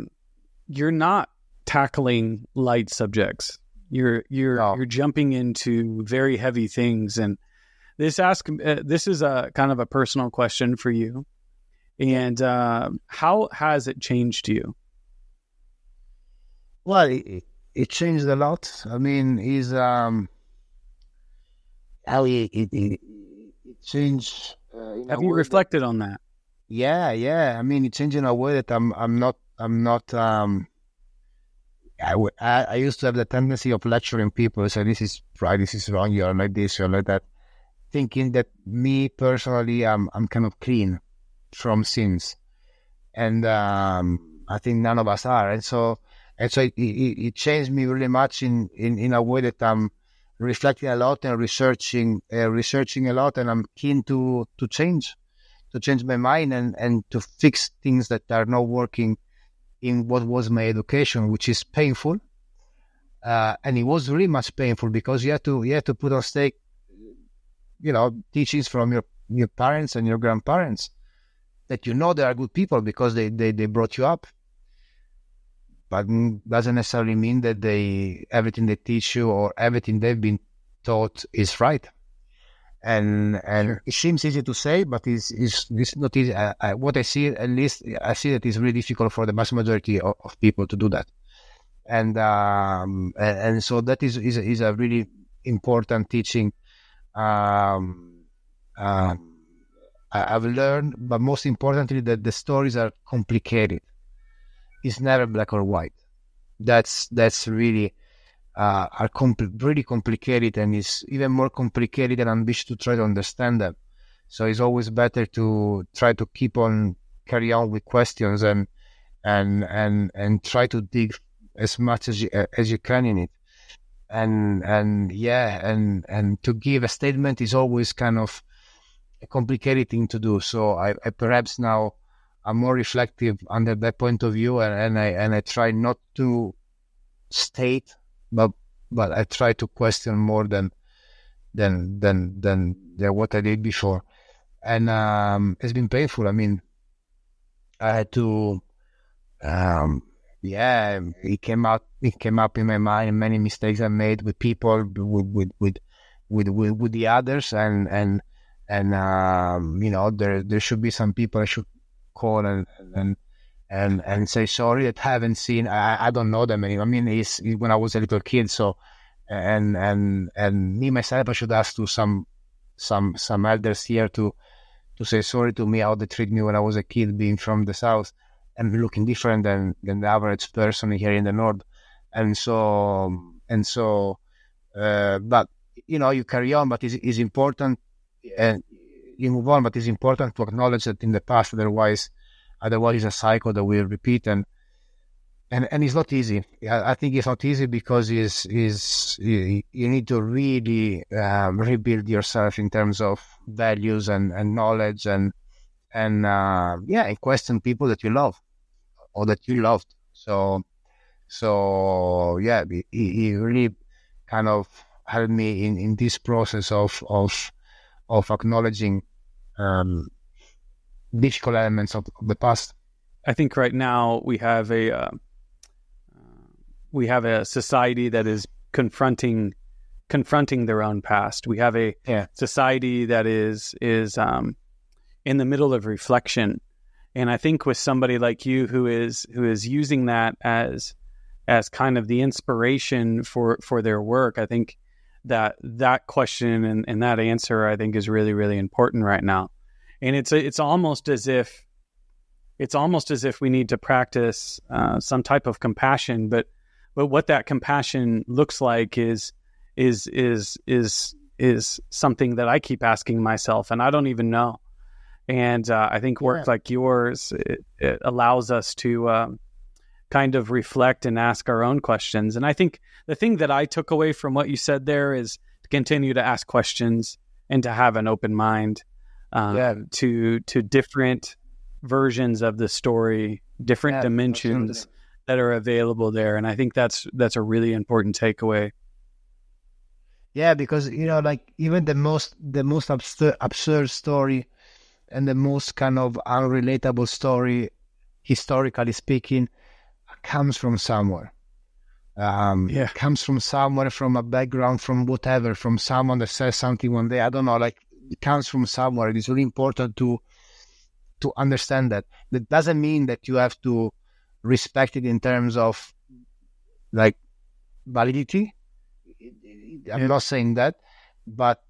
you're not tackling light subjects. You're you're no. you're jumping into very heavy things, and this ask uh, this is a kind of a personal question for you. And uh, how has it changed you? Well, it, it changed a lot. I mean, he's um, how he it, it, it changed. Uh, Have you reflected that, on that? Yeah, yeah. I mean, it changed in a way that I'm I'm not I'm not um. I, I, I used to have the tendency of lecturing people, so this is right, this is wrong, you're like this, you're like that, thinking that me personally, I'm I'm kind of clean from sins, and um, I think none of us are, and so and so it, it, it changed me really much in, in in a way that I'm reflecting a lot and researching uh, researching a lot, and I'm keen to to change to change my mind and and to fix things that are not working in what was my education, which is painful. Uh, and it was really much painful because you had to you had to put on stake, you know, teachings from your your parents and your grandparents that you know they are good people because they, they, they brought you up. But doesn't necessarily mean that they everything they teach you or everything they've been taught is right. And and it seems easy to say, but it's, it's, it's not easy. I, I, what I see, at least, I see that it's really difficult for the vast majority of, of people to do that. And um, and, and so that is, is is a really important teaching. Um, um, I've learned, but most importantly, that the stories are complicated. It's never black or white. That's that's really uh, are compl- really complicated, and it's even more complicated and ambitious to try to understand them. So it's always better to try to keep on carry on with questions and and and and try to dig as much as you as you can in it. And and yeah, and and to give a statement is always kind of a complicated thing to do. So I, I perhaps now I'm more reflective under that point of view, and, and I and I try not to state, but but I try to question more than than than than, than what I did before, and um, it's been painful. I mean, I had to, um, yeah, it came out. It came up in my mind many mistakes I made with people, with with with with, with, with the others, and and and um, you know there there should be some people I should call and and and and say sorry that haven't seen I, I don't know them anymore. I mean, it's when I was a little kid, so and and and me myself I should ask to some some some elders here to to say sorry to me how they treat me when I was a kid, being from the south and looking different than than the average person here in the north, and so and so, uh, but you know you carry on, but it's, it's important and you move on. But it's important to acknowledge that in the past, otherwise, otherwise it's a cycle that will repeat, and and and it's not easy. I, think it's not easy because is is you, you, need to really um, rebuild yourself in terms of values and, and knowledge and and uh, yeah, and question people that you love or that you loved. So so yeah, he, really kind of helped me in, in this process of of of acknowledging um, difficult elements of, of, the past. I think right now we have a uh, we have a society that is confronting confronting their own past. We have a yeah. society that is is um, in the middle of reflection, and I think with somebody like you who is who is using that as as kind of the inspiration for for their work, I think that that question and, and that answer I think is really really important right now. And it's it's almost as if it's almost as if we need to practice uh, some type of compassion, but but what that compassion looks like is is is is is something that I keep asking myself, and I don't even know. And uh, I think work yeah. like yours it, it allows us to um, kind of reflect and ask our own questions. And I think the thing that I took away from what you said there is to continue to ask questions and to have an open mind um, yeah. to to different versions of the story, different yeah, dimensions that are available there. And I think that's that's a really important takeaway. Yeah, because you know, like even the most the most absurd, absurd story and the most kind of unrelatable story, historically speaking, comes from somewhere. Um, yeah. comes from somewhere, from a background, from whatever, from someone that says something one day. I don't know, like comes from somewhere. It is really important to to understand that. That doesn't mean that you have to respect it in terms of like validity. I'm not saying that, but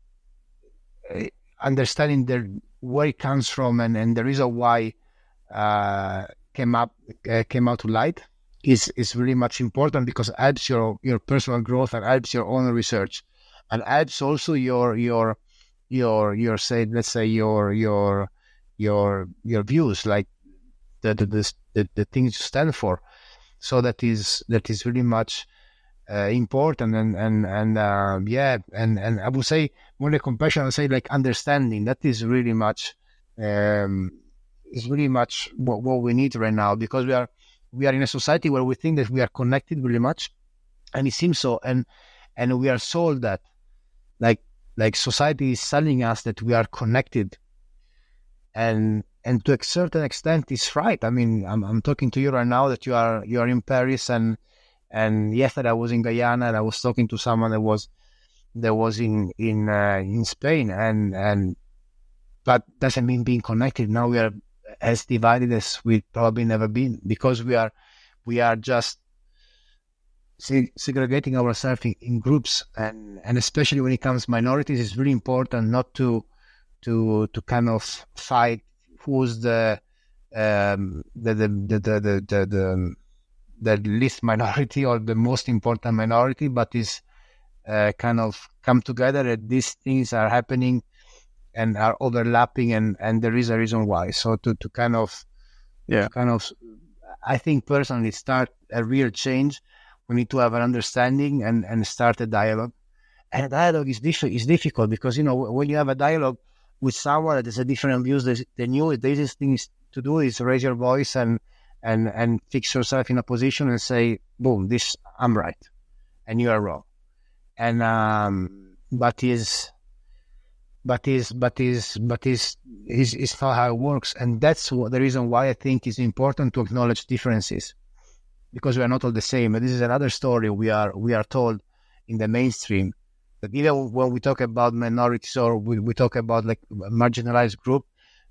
uh, understanding the where it comes from and, and the reason why uh, came up uh, came out to light is is really much important because it helps your your personal growth and helps your own research and helps also your your your your say let's say your your your your views like the the, the, the, the things you stand for. So that is that is really much uh, important and and and uh, yeah and and I would say more than compassion I would say like understanding that is really much um, is really much what, what we need right now because we are we are in a society where we think that we are connected really much and it seems so and and we are sold that like like society is selling us that we are connected. And and to a certain extent it's right. I mean i'm, I'm talking to you right now that you are you are in paris and and yesterday i was in guyana and i was talking to someone that was that was in in uh, in spain. And and but doesn't mean being connected. Now we are as divided as we've probably never been because we are we are just segregating ourselves in, in, groups and and especially when it comes minorities it's really important not to to to kind of fight who's the um, the, the, the, the, the, the, the least <laughs> minority or the most important minority, but is uh, kind of come together that these things are happening and are overlapping and, and there is a reason why. So to, to kind of, yeah, kind of, I think personally start a real change. We need to have an understanding and, and start a dialogue. And a dialogue is, diff- is difficult because, you know, when you have a dialogue with someone that has a different views than you, the easiest thing to do is raise your voice and, and, and fix yourself in a position and say, boom, this, I'm right. And you are wrong. And, um, but is, but is but is but is is is not how it works and that's what, the reason why i think it's important to acknowledge differences because we are not all the same and this is another story we are we are told in the mainstream that even when we talk about minorities or we, we talk about like marginalized group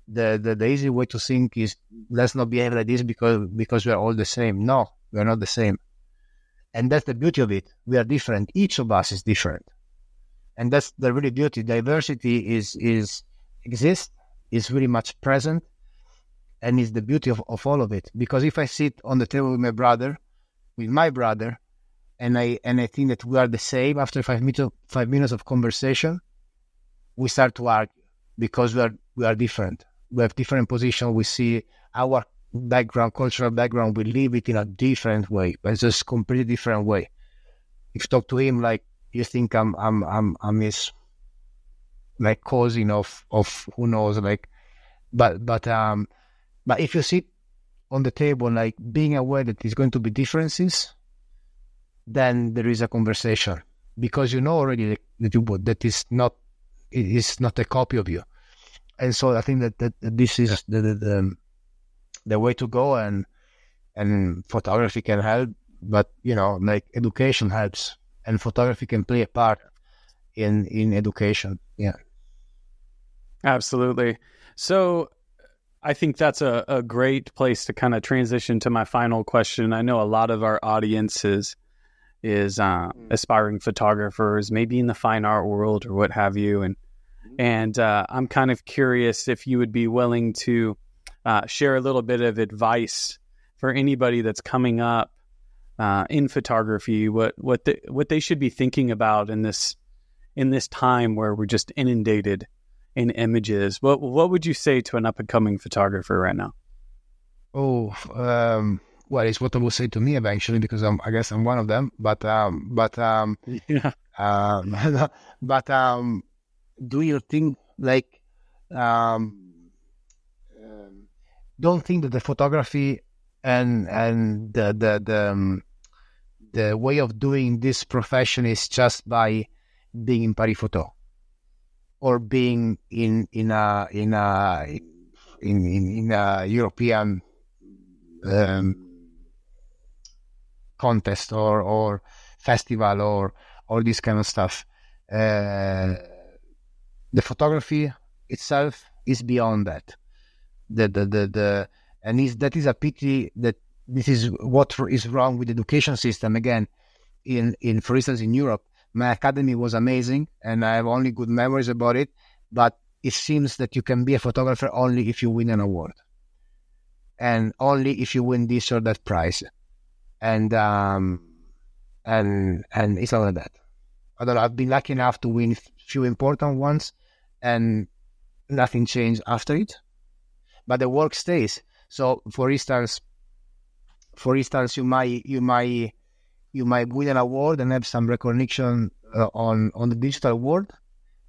the, the the easy way to think is let's not behave like this because because we are all the same. No we are not the same. And that's the beauty of it. We are different. Each of us is different. And that's the really beauty. Diversity is is exists, is really much present, and it's the beauty of, of all of it. Because if I sit on the table with my brother, with my brother, and I and I think that we are the same after five minutes of, five minutes of conversation, we start to argue because we are we are different. We have different positions. We see our background, cultural background. We live it in a different way, but it's just completely different way. If you talk to him like you think I'm I'm I'm I'm his like cousin of of who knows like but but um but if you sit on the table like being aware that there's going to be differences then there is a conversation because you know already that you that is not it is not a copy of you and so i think that, that, this is the, the, the the way to go and and photography can help but you know like education helps and photography can play a part in in education. Yeah, absolutely. So I think that's a, a great place to kind of transition to my final question. I know a lot of our audience is, is uh, mm. aspiring photographers, maybe in the fine art world or what have you, and mm. and uh, I'm kind of curious if you would be willing to uh, share a little bit of advice for anybody that's coming up uh, in photography, what what the, what they should be thinking about in this in this time where we're just inundated in images. What what would you say to an up and coming photographer right now? Oh, um, well, it's what I will say to me eventually because I'm, I guess I'm one of them. But um, but um, yeah. Um, <laughs> but um, do your thing. like um, um, don't think that the photography and and the the the, um, the way of doing this profession is just by being in Paris Photo or being in in a in a in in, in a European um, contest or or festival or all this kind of stuff. Uh, the photography itself is beyond that. The the the, the and is that is a pity that this is what is wrong with the education system. Again, in in for instance in Europe, my academy was amazing, and I have only good memories about it. But it seems that you can be a photographer only if you win an award, and only if you win this or that prize, and um, and and it's not like that. Know. I've been lucky enough to win few important ones, and nothing changed after it. But the work stays. So, for instance, for instance, you might you might you might win an award and have some recognition uh, on on the digital world,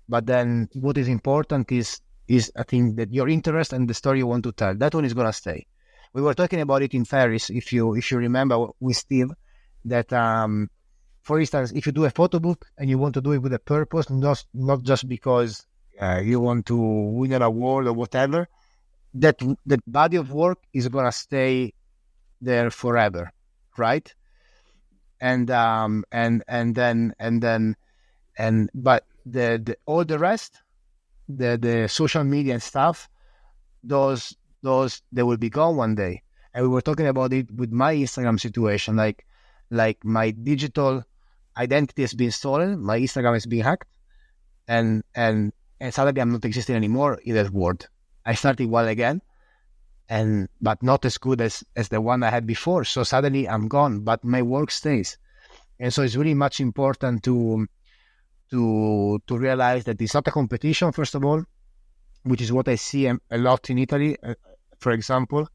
but then what is important is is I think that your interest and the story you want to tell that one is gonna stay. We were talking about it in Paris, if you if you remember with Steve, that um, for instance, if you do a photo book and you want to do it with a purpose, not not just because uh, you want to win an award or whatever, that that body of work is gonna stay there forever, right? And um and and then and then and but the, the all the rest, the the social media and stuff, those those they will be gone one day. And we were talking about it with my Instagram situation, like like my digital identity has been stolen, my Instagram has been hacked, and and and suddenly I'm not existing anymore in that world. I started well again, and but not as good as as the one I had before. So suddenly I'm gone, but my work stays, and so it's really much important to to to realize that it's not a competition. First of all, which is what I see a lot in Italy, uh, for example.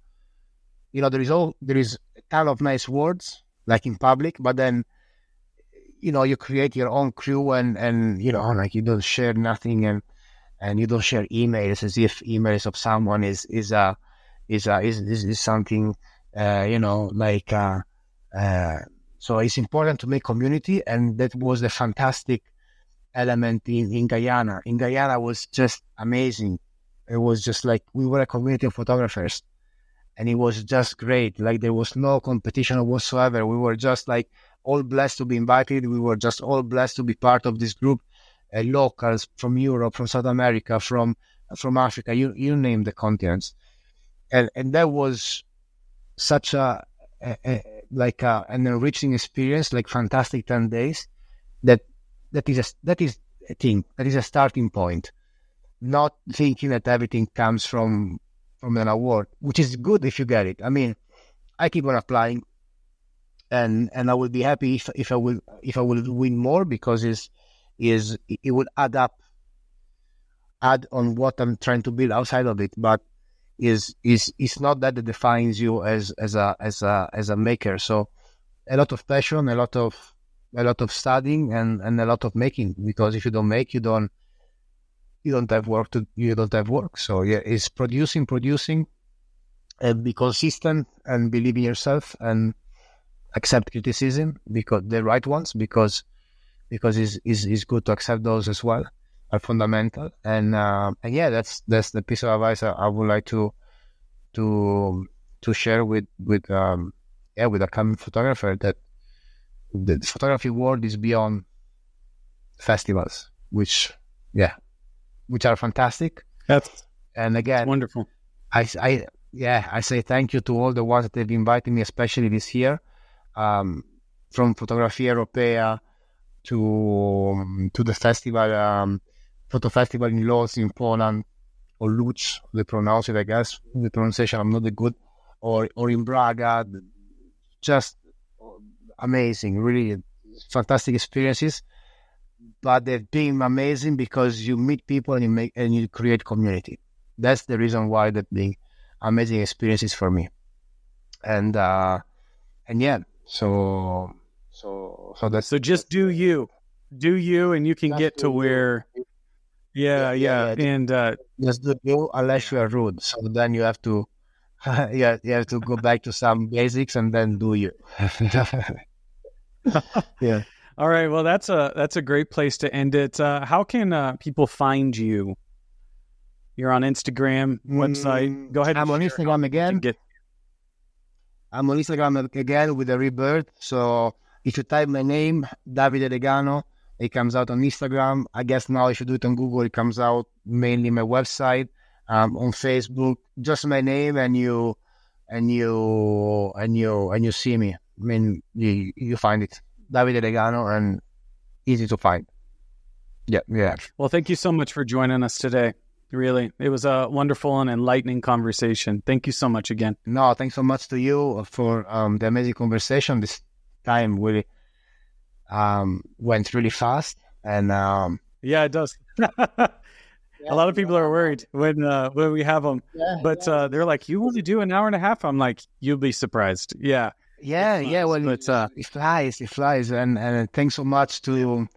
You know, there is all there is a ton of nice words like in public, but then you know you create your own crew and and you know like you don't share nothing and and you don't share emails as if emails of someone is is a is a is is, is something uh, you know like uh, uh, so it's important to make community and that was a fantastic element in, in Guyana. In Guyana was just amazing. It was just like we were a community of photographers and it was just great. Like there was no competition whatsoever. We were just like all blessed to be invited. We were just all blessed to be part of this group. Uh, locals from Europe, from South America, from from Africa, you you name the continents, and and that was such a, a, a like a, an enriching experience, like fantastic ten days. That that is a that is a thing. That is a starting point. Not thinking that everything comes from from an award, which is good if you get it. I mean, I keep on applying and and I will be happy if if I will if I will win more because is is it will add up, add on what I'm trying to build outside of it. But is is it's not that that defines you as as a as a as a maker. So a lot of passion, a lot of a lot of studying, and and a lot of making. Because if you don't make, you don't you don't have work to you don't have work. So yeah, it's producing, producing, and be consistent and believe in yourself and accept criticism because the right ones because because it's, it's, it's good to accept those as well are fundamental. And uh, and yeah that's that's the piece of advice I, I, would like to to to share with with um yeah with a coming photographer that the photography world is beyond festivals which yeah which are fantastic. That's and again wonderful. I, I yeah I say thank you to all the ones that have invited me especially this year um, from Fotografia Europea to um, to the festival, um, photo festival in Lodz in Poland, or Lutz, they pronounce it, I guess. The pronunciation I'm not that good, or or in Braga, just amazing, really fantastic experiences. But they've been amazing because you meet people and you make and you create community. That's the reason why they've been amazing experiences for me. And uh, and yeah, so so so that's so just do you, do you, and you can get to where. Yeah, yeah, yeah, yeah. and uh, just do you unless you are rude. So then you have to, <laughs> yeah, you have to go back to some basics and then do you. <laughs> yeah. <laughs> All right. Well, that's a that's a great place to end it. Uh, how can uh, people find you? You're on Instagram website. Mm, go ahead. I'm on Instagram again. Get I'm on Instagram again with a rebirth. So if you type my name, Davide Degano, it comes out on Instagram. I guess now if you do it on Google, it comes out mainly my website. Um, on Facebook, just my name, and you, and you, and you, and you see me. I mean, you you find it, Davide Degano, and easy to find. Yeah, yeah. Well, thank you so much for joining us today. Really, it was a wonderful and enlightening conversation. Thank you so much again. No, thanks so much to you for um, the amazing conversation. This time really um, went really fast, and um, yeah, it does. yeah, <laughs> a lot of people are worried when uh, when we have them, Yeah, but yeah. uh, they're like, "You only do an hour and a half." I'm like, "You'll be surprised." Yeah, Yeah, yeah. Well, but uh, it flies, it flies, and and thanks so much to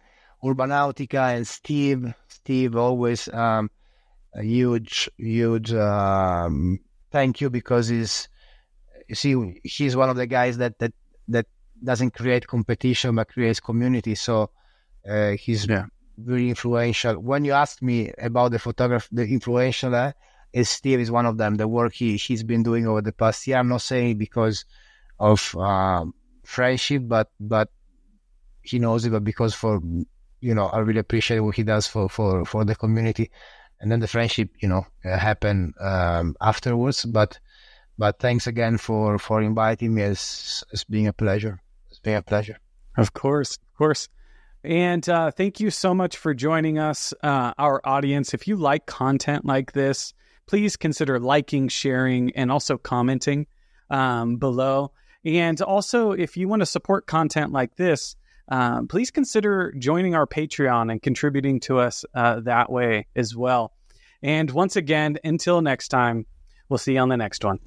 Urbanautica and Steve. Steve always um, a huge, huge um, thank you because he's you see he's one of the guys that that that doesn't create competition but creates community. So uh, he's Yeah. very influential. When you asked me about the photographer, the influential, uh, is Steve is one of them. The work he he's been doing over the past year. I'm not saying because of um, friendship, but but he knows it, but because for you know, I really appreciate what he does for for for the community, and then the friendship, you know, uh, happened um, afterwards. But but thanks again for for inviting me. It's it's being a pleasure. A pleasure. Of course, of course. And uh, thank you so much for joining us, uh, our audience. If you like content like this, please consider liking, sharing, and also commenting um, below. And also, if you want to support content like this, um, please consider joining our Patreon and contributing to us uh, that way as well. And once again, until next time, we'll see you on the next one.